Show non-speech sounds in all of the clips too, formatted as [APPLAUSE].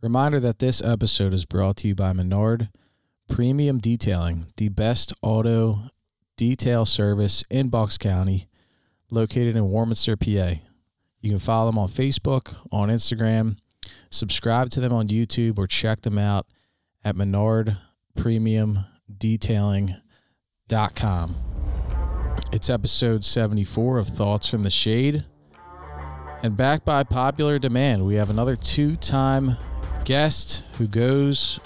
Reminder that this episode is brought to you by Menard Premium Detailing, the best auto detail service in Bucks County, located in Warminster, PA. You can follow them on Facebook, on Instagram, subscribe to them on YouTube, or check them out at menardpremiumdetailing.com. It's episode 74 of Thoughts from the Shade. And back by popular demand, we have another two time guest who goes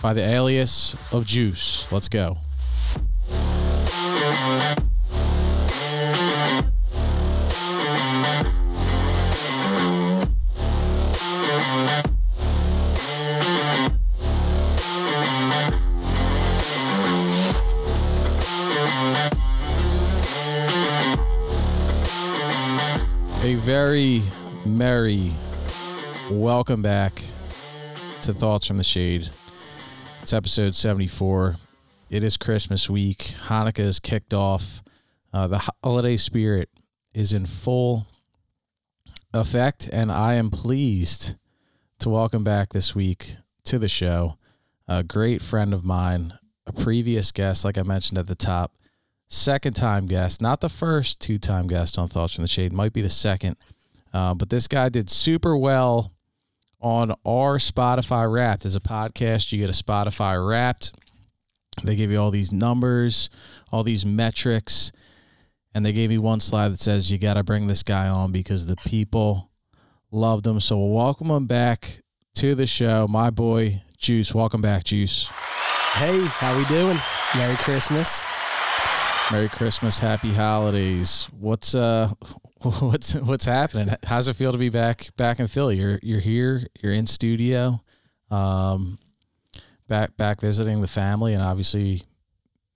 by the alias of Juice. Let's go. A very merry welcome back to Thoughts from the Shade. It's episode 74. It is Christmas week. Hanukkah is kicked off. Uh, the holiday spirit is in full effect, and I am pleased to welcome back this week to the show a great friend of mine, a previous guest, like I mentioned at the top, second time guest, not the first two time guest on Thoughts from the Shade, might be the second. Uh, but this guy did super well on our Spotify Wrapped. As a podcast, you get a Spotify Wrapped. They give you all these numbers, all these metrics, and they gave me one slide that says you got to bring this guy on because the people loved him. So we'll welcome him back to the show. My boy Juice, welcome back, Juice. Hey, how we doing? Merry Christmas. Merry Christmas, Happy Holidays. What's uh, [LAUGHS] what's what's happening? How's it feel to be back back in Philly? You're you're here. You're in studio, um, back back visiting the family, and obviously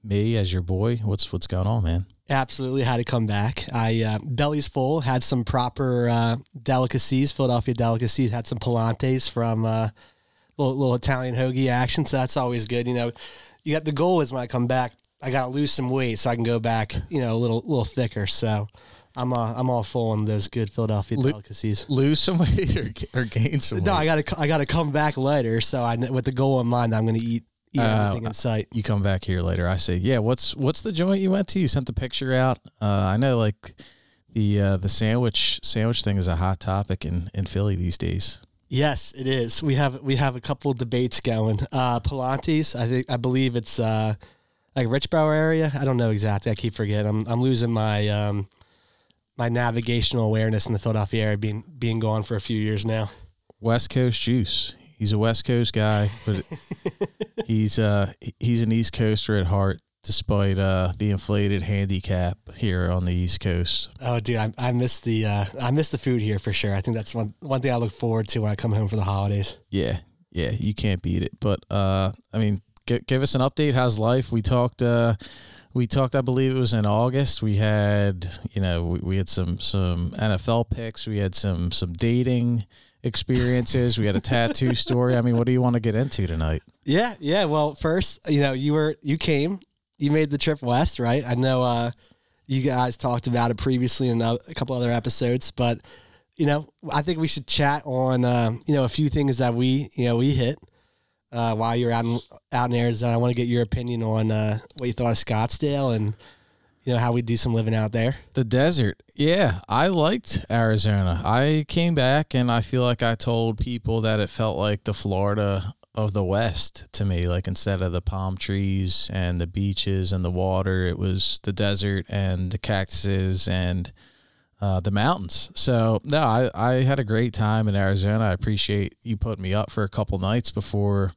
me as your boy. What's what's going on, man? Absolutely had to come back. I uh, belly's full. Had some proper uh, delicacies, Philadelphia delicacies. Had some pilantes from uh, little, little Italian hoagie action. So that's always good. You know, you got the goal is when I come back, I got to lose some weight so I can go back. You know, a little little thicker. So. I'm uh, I'm all full on those good Philadelphia Lo- delicacies. Lose some weight [LAUGHS] or, or gain some weight? No, I gotta I gotta come back later. So I with the goal in mind, I'm gonna eat eat Uh, everything in sight. you come back here later. I say, yeah. What's what's the joint you went to? You sent the picture out. Uh, I know, like the uh, the sandwich sandwich thing is a hot topic in in Philly these days. Yes, it is. We have we have a couple of debates going. Uh, Pilates, I think I believe it's uh, like Richboro area. I don't know exactly. I keep forgetting. I'm I'm losing my um, my navigational awareness in the Philadelphia area being being gone for a few years now. West Coast juice. He's a West Coast guy, but [LAUGHS] he's uh he's an East Coaster at heart, despite uh the inflated handicap here on the East Coast. Oh, dude, I, I miss the uh, I miss the food here for sure. I think that's one one thing I look forward to when I come home for the holidays. Yeah, yeah, you can't beat it. But uh, I mean, g- give us an update. How's life? We talked. Uh, we talked. I believe it was in August. We had, you know, we, we had some some NFL picks. We had some some dating experiences. we had a tattoo [LAUGHS] story. I mean, what do you want to get into tonight? Yeah, yeah. Well, first, you know, you were you came, you made the trip west, right? I know uh, you guys talked about it previously in a, a couple other episodes, but you know, I think we should chat on um, you know a few things that we you know we hit uh, while you're out in out in Arizona. I want to get your opinion on uh, what you thought of Scottsdale and you know how we do some living out there. The desert. Yeah, I liked Arizona. I came back and I feel like I told people that it felt like the Florida of the West to me. Like instead of the palm trees and the beaches and the water, it was the desert and the cactuses and uh, the mountains. So no, I, I had a great time in Arizona. I appreciate you putting me up for a couple nights before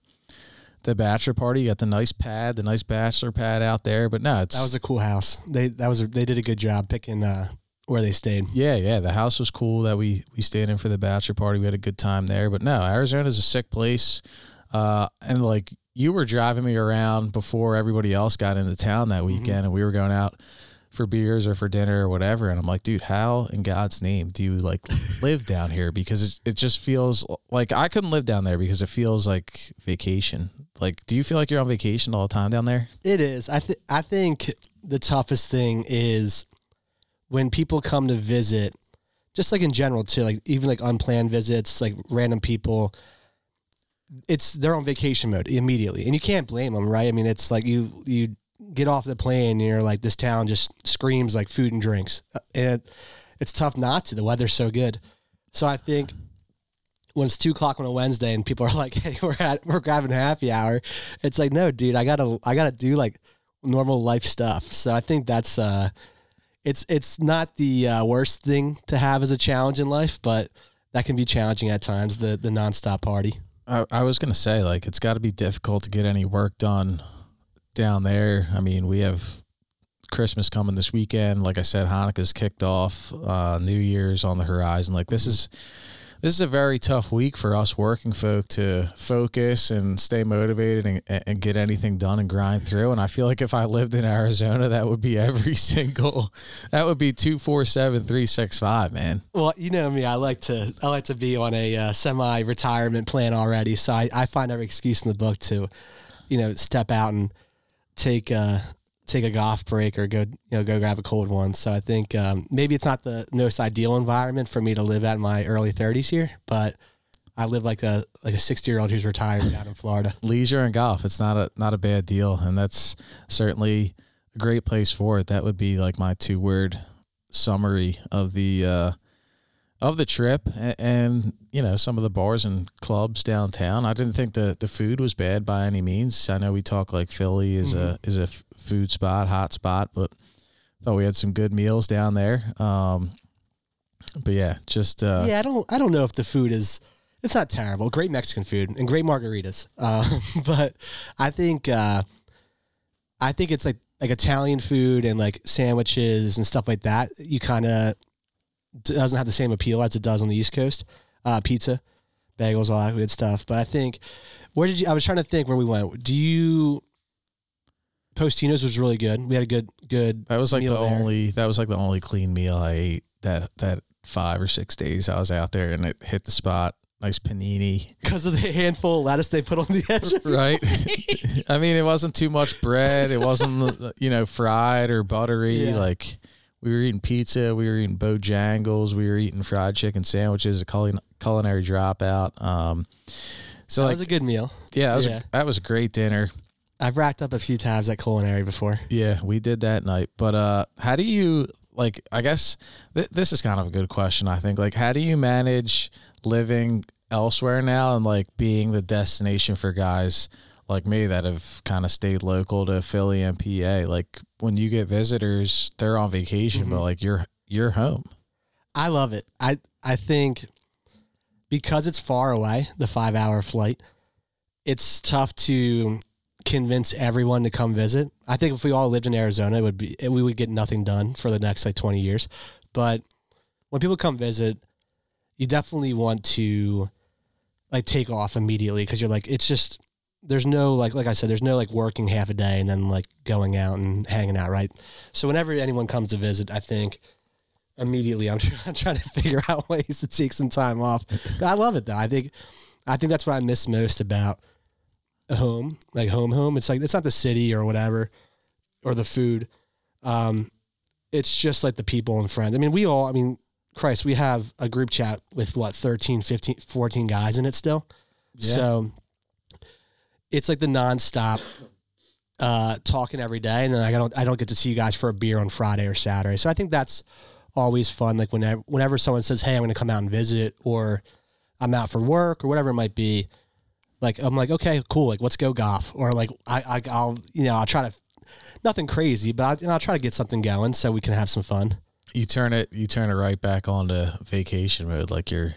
the bachelor party. You got the nice pad, the nice bachelor pad out there. But no, it's That was a cool house. They that was a, they did a good job picking uh, where they stayed. Yeah, yeah. The house was cool that we we stayed in for the bachelor party. We had a good time there. But no, Arizona's a sick place. Uh, and like you were driving me around before everybody else got into town that weekend, and we were going out for beers or for dinner or whatever. And I'm like, dude, how in God's name do you like live down here? Because it, it just feels like I couldn't live down there because it feels like vacation. Like, do you feel like you're on vacation all the time down there? It is. I think I think the toughest thing is when people come to visit, just like in general too, like even like unplanned visits, like random people. it's they're on vacation mode immediately, and you can't blame them, right? I mean, it's like you you get off the plane and you're like, this town just screams like food and drinks, uh, and it's tough not to. The weather's so good, so I think when it's two o'clock on a Wednesday and people are like, [LAUGHS] "Hey, we're at we're grabbing happy hour," it's like, no, dude, I gotta I gotta do like normal life stuff. So I think that's uh, it's it's not the uh, worst thing to have as a challenge in life, but that can be challenging at times. The the nonstop party. I, I was gonna say like it's got to be difficult to get any work done down there. I mean, we have Christmas coming this weekend. Like I said, Hanukkah's kicked off. Uh, New Year's on the horizon. Like this is this is a very tough week for us working folk to focus and stay motivated and, and get anything done and grind through. And I feel like if I lived in Arizona, that would be [LAUGHS] every single, that would be two, four, seven, three, six, five, man. Well, you know me, I like to, I like to be on a uh, semi retirement plan already. So I, I find every excuse in the book to, you know, step out and take, uh, take a golf break or go you know go grab a cold one. So I think um, maybe it's not the most ideal environment for me to live at in my early 30s here, but I live like a like a 60 year old who's retired out in Florida. Leisure and golf, it's not a not a bad deal, and that's certainly a great place for it. That would be like my two word summary of the uh, of the trip and, and, you know some of the bars and clubs downtown. I didn't think the the food was bad by any means. I know we talk like Philly is mm-hmm. a is a f- food spot, hot spot, but thought we had some good meals down there. Um, but yeah, just uh, yeah, I don't I don't know if the food is it's not terrible. Great Mexican food and great margaritas, [LAUGHS] uh, but I think uh, I think it's like like Italian food and like sandwiches and stuff like that. You kind of doesn't have the same appeal as it does on the East Coast. Uh, pizza, bagels, all that good stuff. But I think where did you? I was trying to think where we went. Do you? Postino's was really good. We had a good good. That was like the there. only. That was like the only clean meal I ate that that five or six days I was out there, and it hit the spot. Nice panini because of the handful of lettuce they put on the edge. [LAUGHS] right. [LAUGHS] I mean, it wasn't too much bread. It wasn't you know fried or buttery. Yeah. Like we were eating pizza, we were eating Bojangles, we were eating fried chicken sandwiches, a culinary dropout. Um, so that like, was a good meal. Yeah, that was, yeah. A, that was a great dinner. I've racked up a few tabs at culinary before. Yeah, we did that night. But uh, how do you like? I guess th- this is kind of a good question. I think like, how do you manage living elsewhere now and like being the destination for guys like me that have kind of stayed local to Philly and PA. Like when you get visitors, they're on vacation, mm-hmm. but like you're you're home. I love it. I I think because it's far away, the five hour flight, it's tough to convince everyone to come visit. I think if we all lived in Arizona, it would be we would get nothing done for the next like twenty years. But when people come visit, you definitely want to like take off immediately because you're like it's just there's no like like I said, there's no like working half a day and then like going out and hanging out, right? So whenever anyone comes to visit, I think immediately I'm, [LAUGHS] I'm trying to figure out [LAUGHS] ways to take some time off. But I love it though. I think I think that's what I miss most about home, like home home. It's like it's not the city or whatever or the food. Um, it's just like the people and friends. I mean, we all, I mean, Christ, we have a group chat with what 13, 15, 14 guys in it still. Yeah. So it's like the nonstop uh, talking every day, and then I don't I don't get to see you guys for a beer on Friday or Saturday. So I think that's always fun. Like whenever whenever someone says, "Hey, I'm going to come out and visit," or I'm out for work or whatever it might be, like I'm like, okay, cool. Like let's go golf, or like I, I will you know I'll try to nothing crazy, but I, you know, I'll try to get something going so we can have some fun. You turn it you turn it right back onto vacation mode, like you're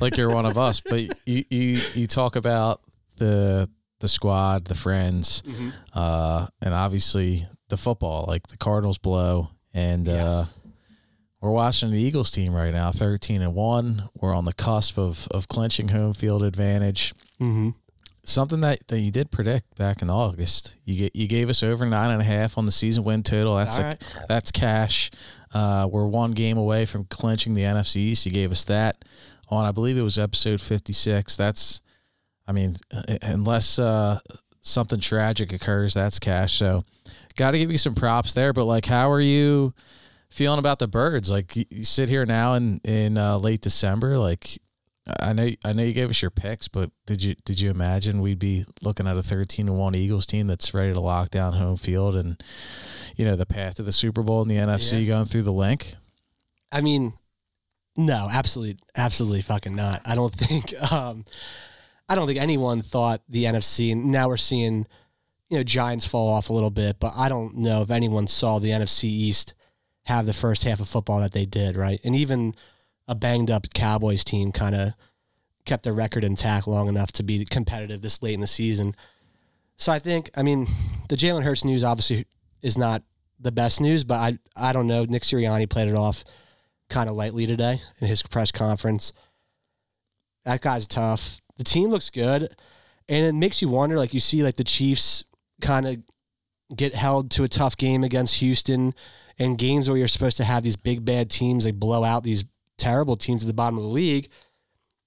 like you're one of us. But you you you talk about the the squad, the friends, mm-hmm. uh, and obviously the football. Like the Cardinals blow, and uh, yes. uh, we're watching the Eagles team right now, thirteen and one. We're on the cusp of of clinching home field advantage. Mm-hmm. Something that, that you did predict back in August. You get you gave us over nine and a half on the season win total. That's a, right. that's cash. Uh, we're one game away from clinching the NFC East. You gave us that on, I believe it was episode fifty six. That's I mean, uh, unless uh, something tragic occurs, that's cash. So, got to give you some props there. But like, how are you feeling about the birds? Like, you sit here now in in uh, late December. Like, I know I know you gave us your picks, but did you did you imagine we'd be looking at a thirteen and one Eagles team that's ready to lock down home field and you know the path to the Super Bowl in the NFC Yeah. going through the Linc? I mean, no, absolutely, absolutely fucking not. I don't [LAUGHS] think, um, I don't think anyone thought the NFC, and now we're seeing, you know, Giants fall off a little bit, but I don't know if anyone saw the NFC East have the first half of football that they did, right? And even a banged up Cowboys team kind of kept their record intact long enough to be competitive this late in the season. So I think, I mean, the Jalen Hurts news obviously is not the best news, but I I don't know. Nick Sirianni played it off kind of lightly today in his press conference. That guy's tough. The team looks good, and it makes you wonder. Like you see, like the Chiefs kind of get held to a tough game against Houston, and games where you're supposed to have these big bad teams like blow out these terrible teams at the bottom of the league.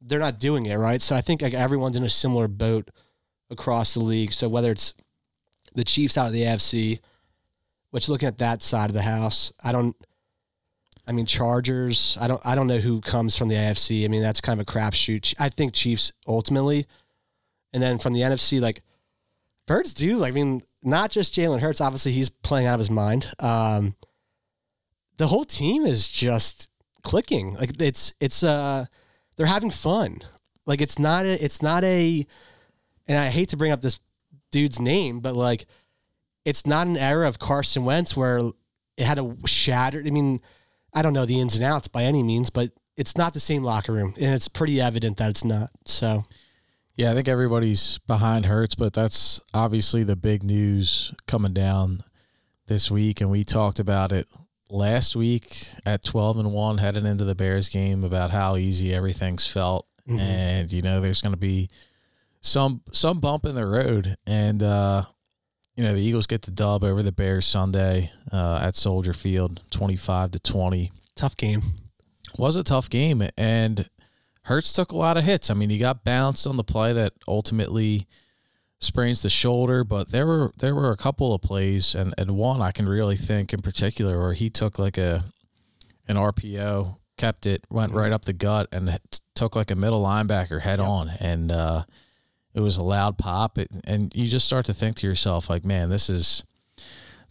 They're not doing it right. So I think like everyone's in a similar boat across the league. So whether it's the Chiefs out of the AFC, which looking at that side of the house, I don't. I mean, Chargers. I don't. I don't know who comes from the AFC. I mean, that's kind of a crapshoot. I think Chiefs ultimately, and then from the NFC, like Birds do. Like, I mean, not just Jalen Hurts. Obviously, he's playing out of his mind. Um, the whole team is just clicking. Like it's it's uh they're having fun. Like it's not a it's not a, and I hate to bring up this dude's name, but like it's not an era of Carson Wentz where it had a shattered. I mean, I don't know the ins and outs by any means, but it's not the same locker room, and it's pretty evident that it's not. So Yeah, I think everybody's behind Hurts, but that's obviously the big news coming down this week, and we talked about it last week at twelve and one heading into the Bears game about how easy everything's felt, Mhm. and you know there's going to be some some bump in the road, and uh, you know the Eagles get the dub over the Bears Sunday uh, at Soldier Field, twenty five to twenty tough game. was a tough game and Hurts took a lot of hits. I mean, he got bounced on the play that ultimately sprains the shoulder, but there were there were a couple of plays and, and one I can really think in particular where he took like a an RPO, kept it, went right up the gut and took like a middle linebacker head Yep. on and uh it was a loud pop it, and you just start to think to yourself like, man, this is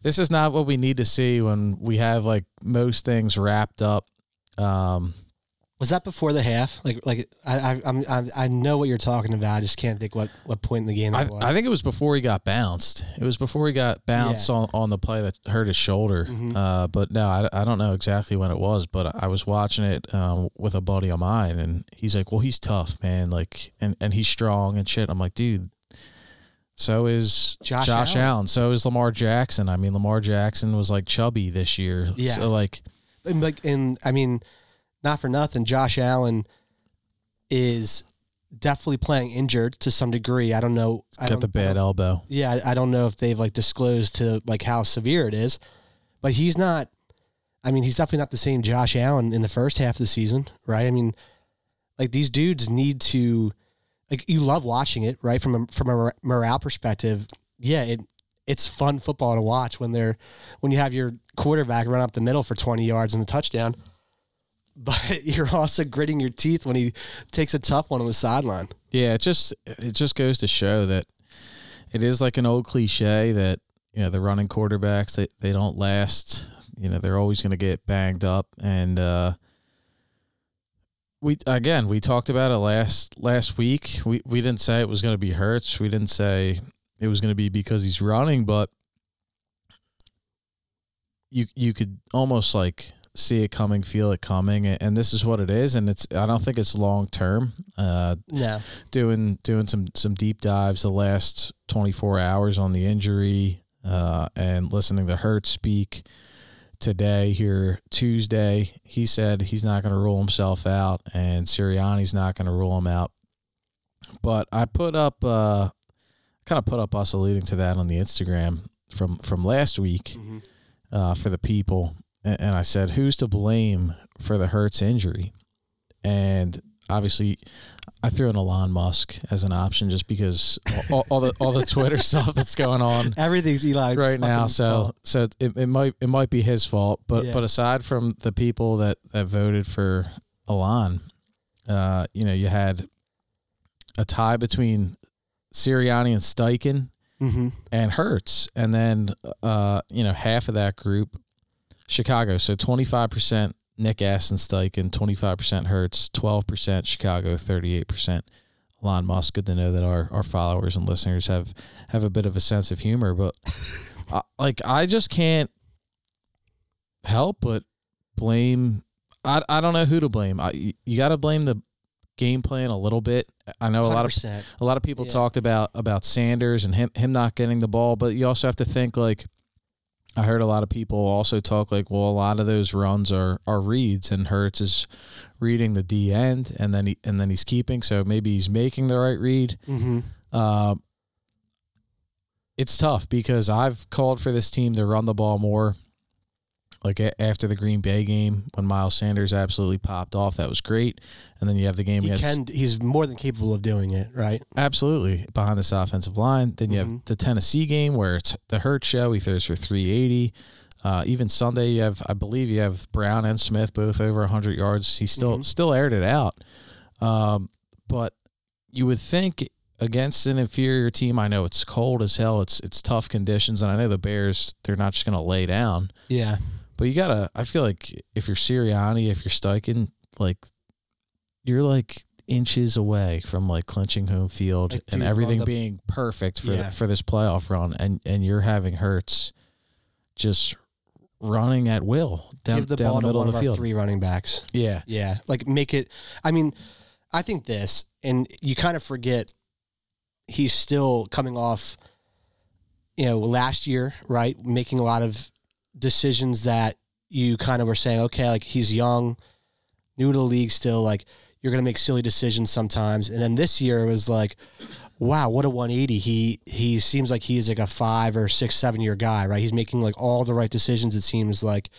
this is not what we need to see when we have like most things wrapped up um, Was that before the half? Like, like I, I, I'm, I, I know what you're talking about. I just can't think what, what point in the game I, that was. I think it was before he got bounced. It was before he got bounced Yeah. on, on the play that hurt his shoulder. Mhm. Uh, but no, I, I don't know exactly when it was, but I was watching it um, with a buddy of mine, and he's like, "Well, he's tough, man. Like, and, and he's strong and shit." I'm like, "Dude, so is Josh Josh, Allen. Allen. So is Lamar Jackson. I mean, Lamar Jackson was like chubby this year. Yeah. So like, and like, and I mean, not for nothing. Josh Allen is definitely playing injured to some degree. I don't know. I got the bad elbow. Yeah, I I don't know if they've like disclosed to like how severe it is, but he's not. I mean, he's definitely not the same Josh Allen in the first half of the season, right? I mean, like these dudes need to, like you love watching it, right? From a from a morale perspective, yeah, it it's fun football to watch when they're when you have your quarterback run up the middle for twenty yards and the touchdown. But [LAUGHS] you're also gritting your teeth when he takes a tough one on the sideline. Yeah, it just it just goes to show that it is like an old cliche that you know the running quarterbacks they, they don't last. You know they're always going to get banged up, and uh, we again we talked about it last last week. We we didn't say it was going to be Hurts. We didn't say it was going to be because he's running, but you you could almost like see it coming, feel it coming, and, this is what it is. And it's I don't think it's long term. Uh, No, doing doing some some deep dives the last 24 hours on the injury uh, and listening to Hurt speak today here Tuesday. He said he's not going to rule himself out, and Sirianni's not going to rule him out. But I put up uh, kind of put up us alluding to that on the Instagram from from last week Mhm. uh, for the people, and, I said, "Who's to blame for the Hurts injury?" And obviously, I threw in Elon Musk as an option just because all, all the all the Twitter [LAUGHS] stuff that's going on everything's Eli right now. So fault. so it, it might it might be his fault, but Yeah. but aside from the people that that voted for Elon, uh, you know, you had a tie between Sirianni and Steichen Mm-hmm. and Hurts, and then uh, you know half of that group, Chicago. So twenty five percent Nick Aston Steichen, twenty five percent Hurts, twelve percent Chicago, thirty eight percent Elon Musk. Good to know that our, our followers and listeners have have a bit of a sense of humor, but [LAUGHS] uh, like I just can't help but blame. I I don't know who to blame. I, you- got to blame the game plan a little bit. I know a lot of a lot of people Yeah. talked about about Sanders and him him not getting the ball, but you also have to think like I heard a lot of people also talk like, well, a lot of those runs are are reads, and Hurts is reading the D end, and then he and then he's keeping, so maybe he's making the right read. Mm-hmm. Uh, it's tough because I've called for this team to run the ball more. Like a- after the Green Bay game when Miles Sanders absolutely popped off, that was great. And then you have the game He against can. He's more than capable of doing it, right? Absolutely. Behind this offensive line. Then you have Mhm. the Tennessee game where it's the Hurt show. He throws for 380. Uh, even Sunday, you have, I believe, you have Brown and Smith both over 100 yards. He still Mhm. still aired it out. Um, but you would think against an inferior team, I know it's cold as hell. It's it's tough conditions, and I know the Bears they're not just going to lay down. Yeah. But you gotta. I feel like if you're Sirianni, if you're Steichen, like you're like inches away from like clinching home field Like, and dude, everything the- being perfect for Yeah. for this playoff run, and and you're having Hurts just running at will down, Give the down ball the to middle one of of the our three running backs. Yeah, Yeah, like make it. I mean, I think this, and you kind of forget he's still coming off, you know, last year, right? Making a lot of decisions that you kind of were saying, okay, like he's young, new to the league still, like you're going to make silly decisions sometimes. And then this year was like, wow, what a 180. He he seems like he's like a five or six, seven year guy, right? He's making like all the right decisions, it seems like.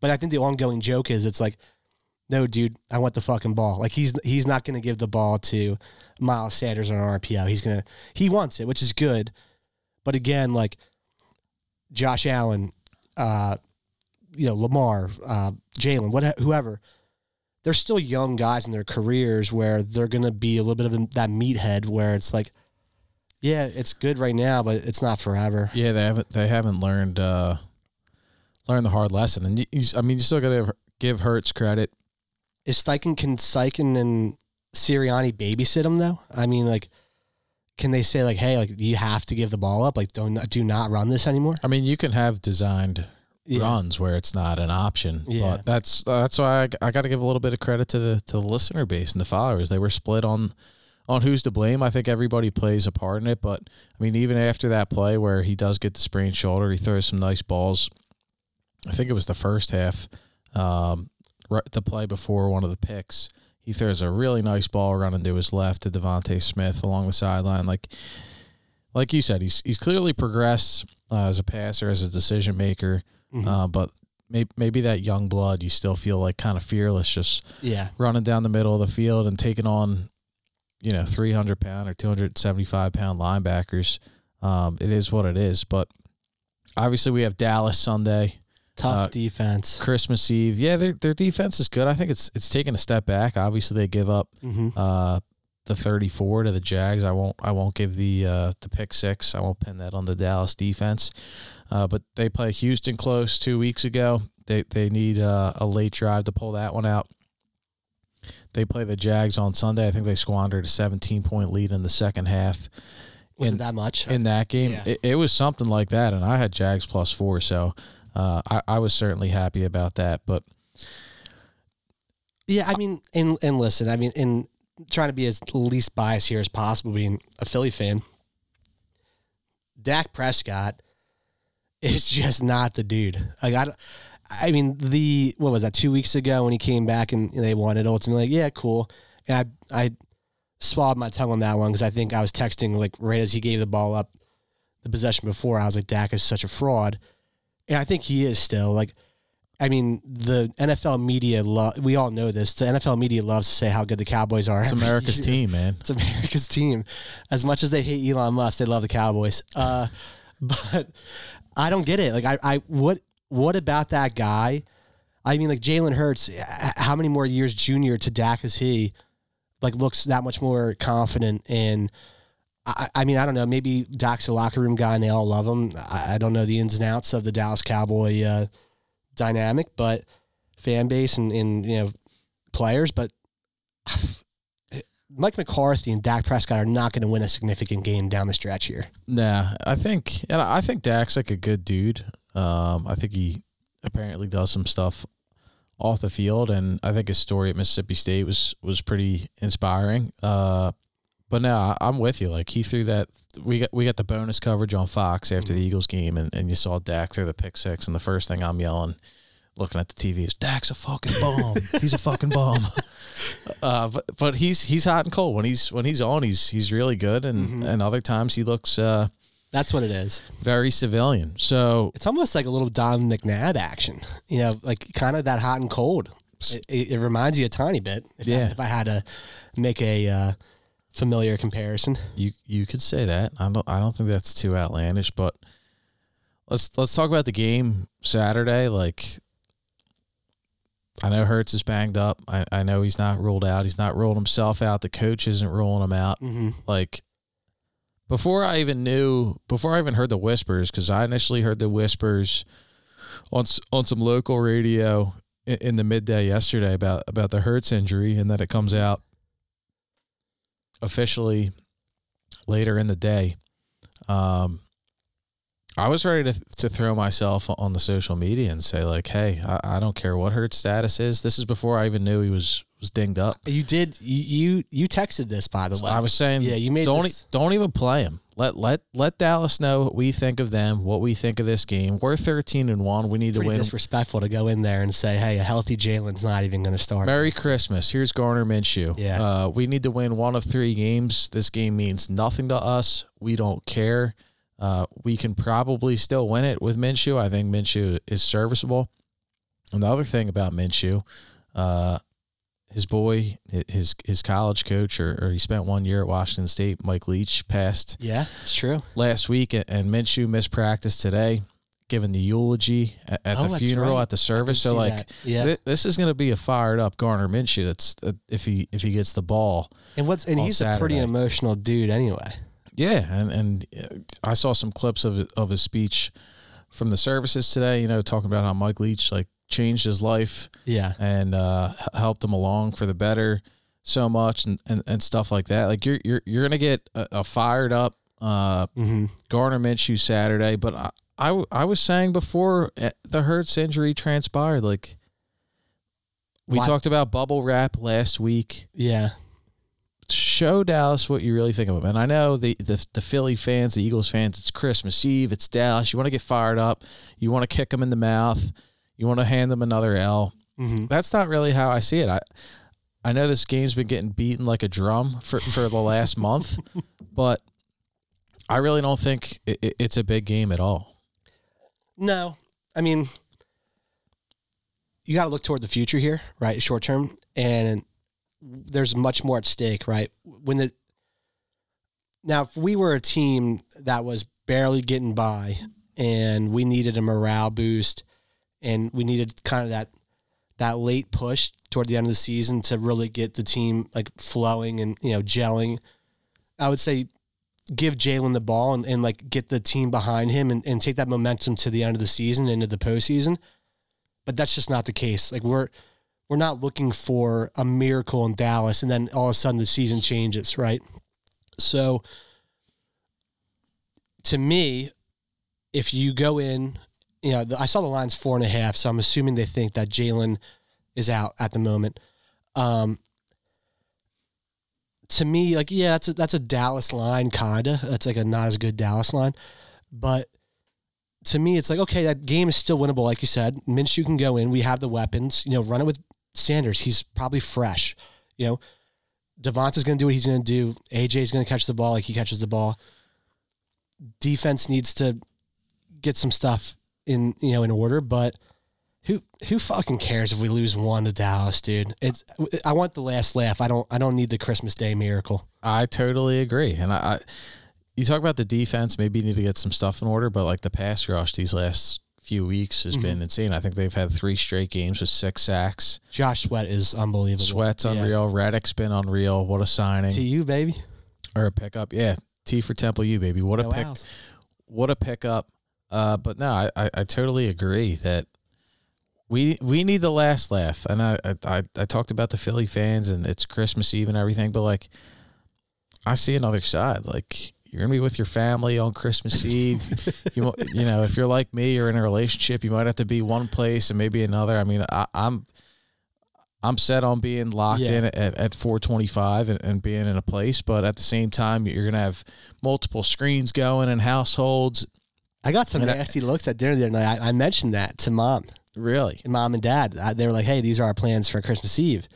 But I think the ongoing joke is it's like, no, dude, I want the fucking ball. Like he's he's not going to give the ball to Miles Sanders on an RPO. He's gonna he wants it, which is good. But again, like Josh Allen, uh, you know Lamar, uh, Jalen, what whoever, they're still young guys in their careers where they're gonna be a little bit of that meathead where it's like, yeah, it's good right now, but it's not forever. yeah. They haven't they haven't learned uh learned the hard lesson, and you, you, I mean, you still got to give Hurts credit. Is Steichen can Steichen and Sirianni babysit him though? I mean, like, can they say like, hey, like you have to give the ball up, like don't do not run this anymore? I mean, you can have designed Yeah. runs where it's not an option. Yeah. But that's that's why I, I got to give a little bit of credit to the to the listener base and the followers. They were split on on who's to blame. I think everybody plays a part in it. But I mean, even after that play where he does get the sprained shoulder, he throws some nice balls. I think it was the first half, um, right, the play before one of the picks. He throws a really nice ball running to his left to DeVonta Smith along the sideline. Like, like you said, he's he's clearly progressed uh, as a passer, as a decision maker. Mhm. Uh, but maybe, maybe that young blood, you still feel like kind of fearless, just yeah, running down the middle of the field and taking on, you know, 300 pound or 275 pound linebackers. Um, it is what it is. But obviously, we have Dallas Sunday, tough Uh, defense. Christmas Eve. Yeah, their their defense is good. I think it's it's taken a step back. Obviously, they give up hmm uh, the 34 to the Jags. I won't I won't give the uh, the pick six. I won't pin that on the Dallas defense. Uh, but they play Houston close two weeks ago. They they need uh, a late drive to pull that one out. They play the Jags on Sunday. I think they squandered a 17 point lead in the second half Was in- it that much? in that game. Yeah. It, it was something like that, and I had Jags plus four, so uh, I, I was certainly happy about that. But yeah, I mean, and and listen, I mean, in trying to be as least biased here as possible, being a Philly fan, Dak Prescott is [LAUGHS] just not the dude. Like I, I mean, the what was that two weeks ago when he came back and they won it ultimately? Like, yeah, cool. And I I swallowed my tongue on that one because I think I was texting like right as he gave the ball up, the possession before. I was like, Dak is such a fraud, and I think he is still like. I mean, the NFL media, lo- we all know this. The NFL media loves to say how good the Cowboys are. it's America's year. [LAUGHS] team, man. It's America's team. As much as they hate Elon Musk, they love the Cowboys. Uh, [LAUGHS] but I don't get it. Like, I, I, what, what about that guy? I mean, like Jalen Hurts. How many more years junior to Dak is he? like looks that much more confident and I, I mean I don't know maybe Dak's a locker room guy and they all love him I, I don't know the ins and outs of the Dallas Cowboy uh, dynamic but fan base and, and you know players but [SIGHS] Mike McCarthy and Dak Prescott are not going to win a significant game down the stretch here. Nah, I think, and I think Dak's like a good dude. Um, I think he apparently does some stuff off the field, and I think his story at Mississippi State was was pretty inspiring. Uh, but now I'm with you. Like he threw that, we got we got the bonus coverage on Fox after the Eagles game, and, and you saw Dak throw the pick six, and the first thing I'm yelling, looking at the TV, is Dak's a fucking bomb. he's a fucking bomb. [LAUGHS] Uh, but but he's he's hot and cold when he's when he's on. He's he's really good, and and other times he looks uh, That's what it is. very civilian. So It's almost like a little Don McNabb action, you know, like kind of that hot and cold. It, it, it reminds you a tiny bit. If I, Yeah. if I had to make a uh, familiar comparison. you you could say that. I don't I don't think that's too outlandish, but let's let's talk about the game Saturday. Like I know Hurts is banged up. I, I know he's not ruled out. He's not ruled himself out. The coach isn't ruling him out. Mm-hmm. Like before I even knew, before I even heard the whispers, because I initially heard the whispers on on some local radio in, in the midday yesterday about about the Hurts injury, and that it comes out officially later in the day. Um, I was ready to to throw myself on the social media and say like, "Hey, I, I don't care what Hurts status is. This is before I even knew he was was dinged up." You did. You, you you texted this by the way. I was saying, Yeah, you made don't this- e- don't even play him. Let let let Dallas know what we think of them, what we think of this game. We're thirteen and one. We need to pretty win. disrespectful to go in there and say, "Hey, a healthy Jalen's not even going to start." Merry Christmas. Here's Gardner Minshew. Yeah. Uh, we need to win one of three games. This game means nothing to us. We don't care. Uh, we can probably still win it with Minshew. I think Minshew is serviceable. And the other thing about Minshew, uh, his boy, his his college coach, or, or he spent one year at Washington State, Mike Leach, passed Yeah, it's true. last week, and- and Minshew missed practice today, giving the eulogy at, at Oh, the funeral right. at the service. So like, that. yeah. Thi- this is going to be a fired up Gardner Minshew. That's uh, if he if he gets the ball. and what's and he's a pretty emotional dude anyway. Yeah, and and uh, I saw some clips of of his speech from the services today. You know, talking about how Mike Leach like changed his life Yeah. and uh, helped him along for the better so much and, and, and stuff like that. Like you're you're you're gonna get a, a fired up uh, Mm-hmm. Gardner Minshew Saturday, but I, I I was saying before uh, the Hurts injury transpired, like we Why- talked about bubble wrap last week. Yeah. show Dallas what you really think of them. And I know the, the the Philly fans, the Eagles fans, it's Christmas Eve, it's Dallas. You want to get fired up. You want to kick them in the mouth. You want to hand them another L. Mm-hmm. That's not really how I see it. I I know this game's been getting beaten like a drum for, for the last [LAUGHS] month, but I really don't think it, it- it's a big game at all. No, I mean, you got to look toward the future here, right? Short term, and there's much more at stake, right? When the now, if we were a team that was barely getting by, and we needed a morale boost, and we needed kind of that that late push toward the end of the season to really get the team like flowing and you know gelling, I would say give Jalen the ball and, and like get the team behind him and, and take that momentum to the end of the season into the postseason. But that's just not the case. Like we're we're not looking for a miracle in Dallas and then all of a sudden the season changes, right? So to me, if you go in, you know, the, I saw the line's four and a half, so I'm assuming they think that Jalen is out at the moment. Um, to me, like, yeah, that's a, that's a Dallas line, kinda. That's like a not as good Dallas line, but to me, it's like okay, that game is still winnable. Like you said, Minshew can go in. We have the weapons. You know, run it with Sanders. He's probably fresh. You know, Devonta's going to do what he's going to do. AJ's going to catch the ball like he catches the ball. Defense needs to get some stuff in you know in order, but who who fucking cares if we lose one to Dallas, dude? It's I want the last laugh. I don't I don't need the Christmas Day miracle. I totally agree. And I, I you talk about the defense, maybe you need to get some stuff in order, but like the pass rush these last few weeks has mm-hmm. been insane. I think they've had three straight games with six sacks. Josh Sweat is unbelievable. Sweat's Yeah. unreal. Reddick's been unreal. What a signing To you, baby. or a pickup. Yeah, T for Temple U baby. What a Oh, pick. wow. What a pickup. Uh, but no, I, I, I totally agree that we we need the last laugh. And I, I I talked about the Philly fans and it's Christmas Eve and everything, but like I see another side. Like you're gonna be with your family on Christmas Eve. [LAUGHS] you you know, if you're like me, you're in a relationship. You might have to be one place and maybe another. I mean, I, I'm I'm set on being locked Yeah. in at, at 425 and, and being in a place, but at the same time, you're gonna have multiple screens going and households. I got some And I- nasty looks at dinner the other night. I, I mentioned that to mom, Really, mom and dad. I, they were like, "Hey, these are our plans for Christmas Eve,"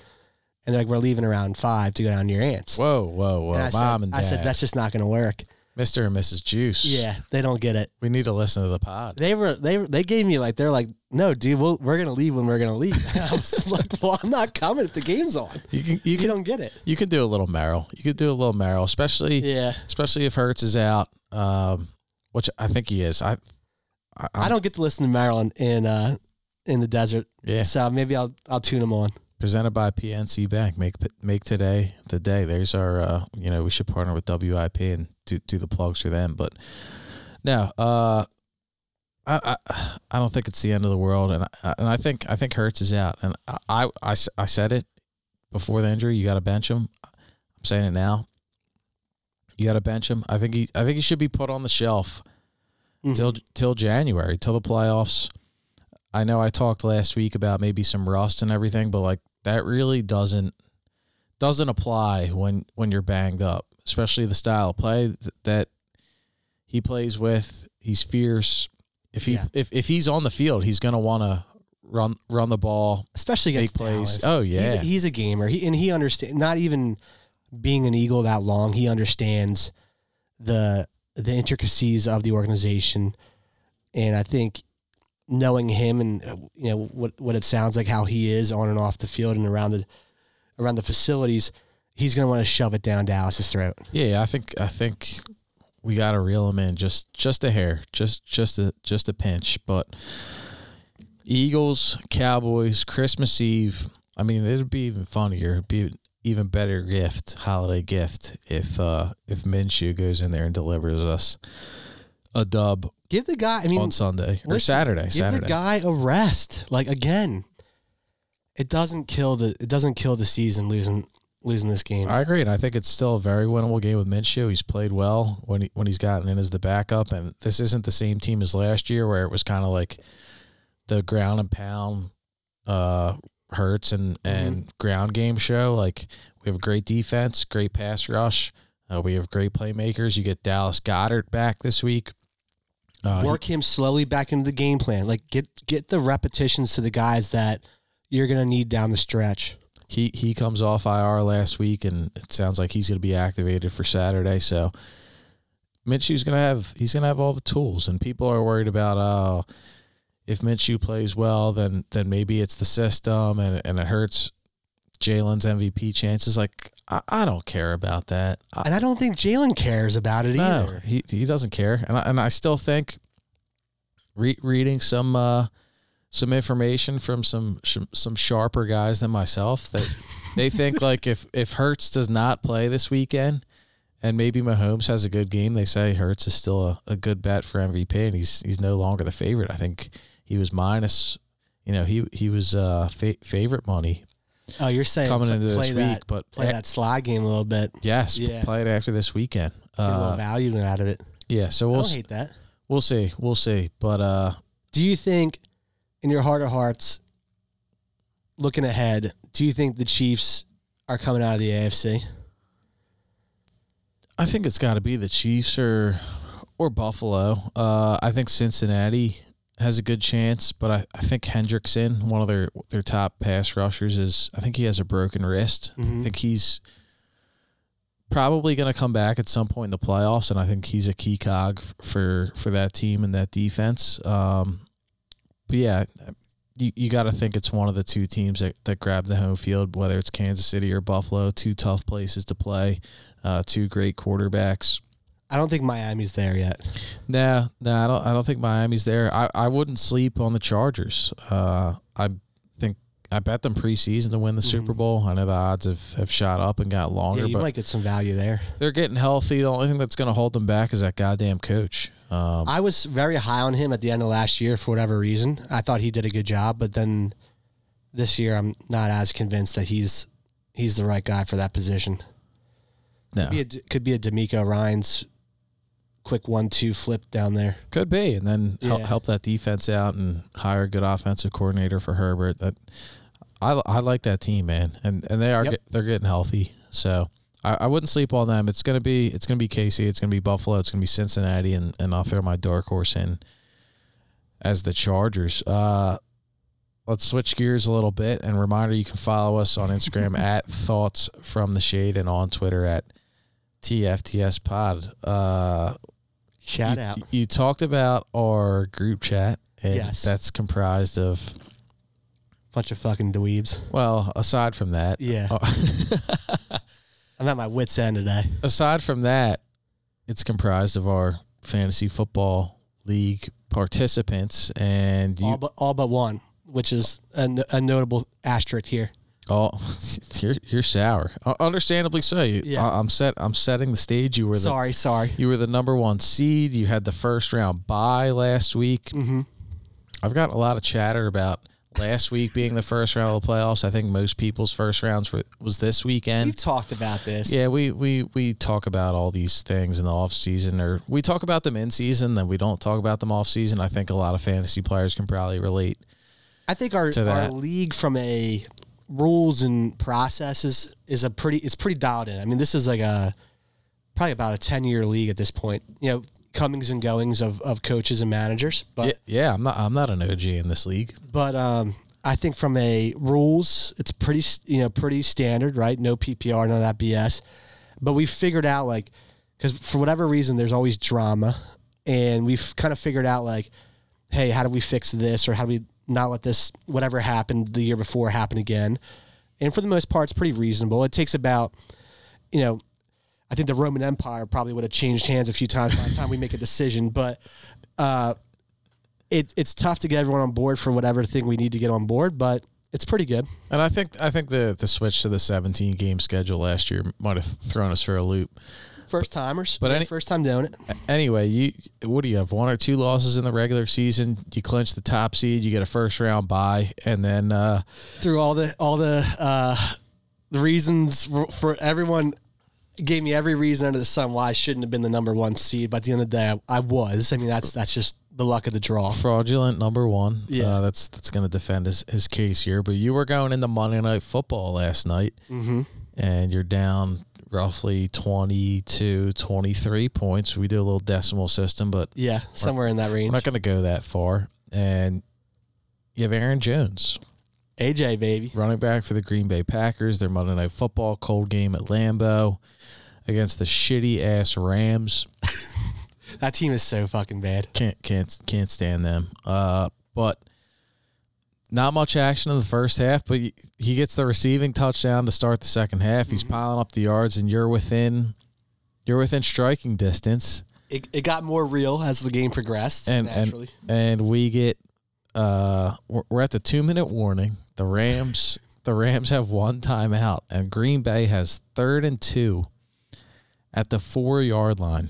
and they're like, "We're leaving around five to go down to your aunt's." whoa, whoa, whoa, And I mom said, and dad, I said that's just not going to work. Mr. and Mrs. Juice. Yeah, they don't get it. we need to listen to the pod. They were they they gave me like they're like, "No, dude, we'll, we're going to leave when we're going to leave." [LAUGHS] I was like, "Well, I'm not coming if the game's on." You can you You can don't get it. you could do a little Merrill. You could do a little Merrill, especially Yeah, especially if Hurts is out, um, which I think he is. I I, I don't get to listen to Maryland in uh in the desert, Yeah, so maybe I'll I'll tune him on. presented by PNC Bank. Make make today the day. There's our uh, you know we should partner with WIP and do do the plugs for them. But now uh, I, I I don't think it's the end of the world, and I, and I think I think Hurts is out, and I I I said it before the injury. You got to bench him. I'm saying it now. You got to bench him. I think he I think he should be put on the shelf Mhm. till till January, till the playoffs. I know I talked last week about maybe some rust and everything, but like that really doesn't doesn't apply when when you're banged up, especially the style of play that he plays with. He's fierce. If he Yeah. if, if he's on the field, he's gonna want to run run the ball. especially Make against plays. Dallas. Oh, he's yeah. a, he's a gamer. He and he understands. Not even being an Eagle that long, he understands the the intricacies of the organization, and I think knowing him and uh, you know what what it sounds like, how he is on and off the field and around the around the facilities, he's going to want to shove it down Dallas's throat. Yeah, I think I think we got to reel him in just just a hair, just just a just a pinch. But Eagles, Cowboys, Christmas Eve. I mean, it'd be even funnier. It'd be even better gift, holiday gift, if uh if Minshew goes in there and delivers us a dub Give the guy. I mean, on Sunday or listen, Saturday. Give Saturday. the guy a rest. Like again, it doesn't kill the it doesn't kill the season losing losing this game. I agree, and I think it's still a very winnable game with Minshew. He's played well when he when he's gotten in as the backup, and this isn't the same team as last year where it was kind of like the ground and pound uh hurts and and ground game show. Like we have a great defense, great pass rush. Uh, we have great playmakers. You get Dallas Goedert back this week. Uh, work him slowly back into the game plan. Like get get the repetitions to the guys that you're gonna need down the stretch. he he comes off IR last week, and it sounds like he's going to be activated for Saturday. So going to have he's going to have all the tools, and people are worried about uh, if Minshew plays well, then then maybe it's the system, and and it hurts Jalen's MVP chances. Like I, I don't care about that. I, And I don't think Jalen cares about it no, either. he he doesn't care, and I, and I still think re- reading some. Uh, some information from some some some sharper guys than myself that [LAUGHS] they think like if if Hurts does not play this weekend and maybe Mahomes has a good game, they say Hurts is still a, a good bet for MVP and he's he's no longer the favorite. I think he was minus, you know, he he was uh fa- favorite money Oh, you're saying coming pl- into this play week, that but play a- that slide game a little bit. yes, Yeah. play it after this weekend. Get a little Uh, value out of it. yeah, so we'll s- hate that. we'll see, we'll see, but uh Do you think, in your heart of hearts, looking ahead, do you think the Chiefs are coming out of the AFC? I think it's got to be the Chiefs or or Buffalo. Uh, I think Cincinnati has a good chance, but I, I think Hendrickson, one of their their top pass rushers, is I think he has a broken wrist. I Mhm. think he's probably going to come back at some point in the playoffs, and I think he's a key cog for for that team and that defense. Um, but yeah, you, you got to think it's one of the two teams that, that grab the home field, whether it's Kansas City or Buffalo. Two tough places to play, uh, two great quarterbacks. I don't think Miami's there yet. No, no, I don't. I don't think Miami's there. I, I wouldn't sleep on the Chargers. Uh, I think I bet them preseason to win the Super Bowl. I know the odds have, have shot up and got longer, Mm-hmm. Yeah, you might get some value there. they're getting healthy. The only thing that's going to hold them back is that goddamn coach. Um, I was very high on him at the end of last year for whatever reason. I thought he did a good job, but then this year I'm not as convinced that he's he's the right guy for that position. no, Be a, could be a DeMeco Ryans quick one-two flip down there. could be, and then help, Yeah. help that defense out and hire a good offensive coordinator for Herbert. That I, I like that team, man, and and they are Yep. get, they're getting healthy. So I, I wouldn't sleep on them. It's gonna be it's gonna be KC, it's gonna be Buffalo, it's gonna be Cincinnati, and and I'll throw my dark horse in as the Chargers. Uh, let's switch gears a little bit. And reminder, you can follow us on Instagram [LAUGHS] at Thoughts from the Shade and on Twitter at TFTS Pod. Uh, Shout you, out. You talked about our group chat, and Yes. that's comprised of Bunch of fucking dweebs. well, aside from that, Yeah. uh, [LAUGHS] I'm at my wits end today. aside from that, it's comprised of our fantasy football league participants, and you all but all but one, which is a notable asterisk here. All [LAUGHS] you're you're sour, Uh, understandably so. You, Yeah. I, am set. I'm setting the stage. You were the Sorry, sorry. you were the number one seed. You had the first round bye last week. Mm-hmm. I've got a lot of chatter about last week being the first round of the playoffs. I think most people's first rounds were, was this weekend. We've talked about this. Yeah, we, we we talk about all these things in the off season, or we talk about them in season, then we don't talk about them off season. I think a lot of fantasy players can probably relate. I think our, our league from a rules and processes is a pretty it's pretty dialed in. I mean, this is like a probably about a ten year league at this point. You know, comings and goings of, of coaches and managers. But yeah, yeah, I'm not I'm not an OG in this league. but um, I think from a rules, it's pretty you know pretty standard, right? No PPR, none of that BS. But we figured out like because for whatever reason, there's always drama, and we've kind of figured out like, hey, how do we fix this, or how do we not let this whatever happened the year before happen again? And for the most part, it's pretty reasonable. It takes about, you know, I think the Roman Empire probably would have changed hands a few times by the time we make a decision, but. Uh, it, it's tough to get everyone on board for whatever thing we need to get on board, but it's pretty good. And I think I think the the switch to the 17 game schedule last year might have thrown us for a loop. First timers, But any- first time doing it. Anyway, you what do you have? One or two losses in the regular season. You clinch the top seed. You get a first round bye, and then uh, Through all the all the uh, the reasons for, for everyone gave me every reason under the sun why I shouldn't have been the number one seed. But at the end of the day, I, I was. I mean, that's that's just the luck of the draw. fraudulent number one. Yeah. uh, that's that's going to defend his, his case here. But you were going into Monday Night Football last night, Mm-hmm. and you're down roughly 22, 23 points. We do a little decimal system, but Yeah, somewhere in that we're range. not going to go that far. And you have Aaron Jones, AJ baby. running back for the Green Bay Packers. Their Monday Night Football cold game at Lambeau against the shitty ass Rams. [LAUGHS] That team is so fucking bad. Can't can't can't stand them. Uh, but not much action in the first half. But he- gets the receiving touchdown to start the second half. He's piling up the yards, and you're within you're within striking distance. It, it got more real as the game progressed. And naturally. and and we get uh we're, we're at the two minute warning. The Rams [LAUGHS] the Rams have one timeout, and Green Bay has third and two at the four yard line,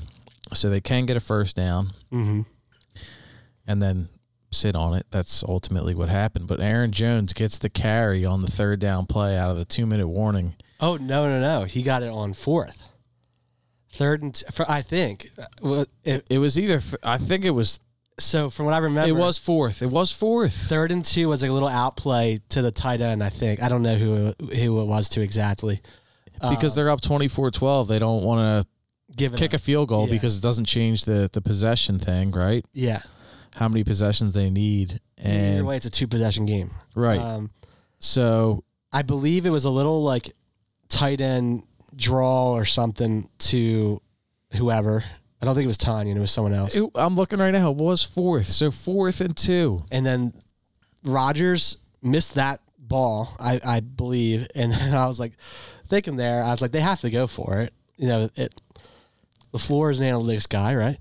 so they can get a first down. mm-hmm. and then sit on it. That's ultimately what happened. But Aaron Jones gets the carry on the third down play out of the two minute warning. Oh no no no! He got it on fourth, third and t- for, I think. Uh, Well, if, It was either I think it was so from what I remember, it was fourth. It was fourth. third and two was like a little outplay to the tight end. I think I don't know who who it was to exactly. because they're up 24-12. They don't want to Give it kick a field goal Yeah. because it doesn't change the the possession thing, right? yeah. How many possessions they need Either and way, it's a two possession game. right. Um, so I believe it was a little like tight end draw or something to whoever. I don't think it was Tonyan. It was someone else. it- I'm looking right now. It was fourth. So fourth and two. and then Rodgers missed that ball, I, I believe. And [LAUGHS] then I was like, thinking there, I was like, they have to go for it. You know, it. LaFleur is an analytics guy, right?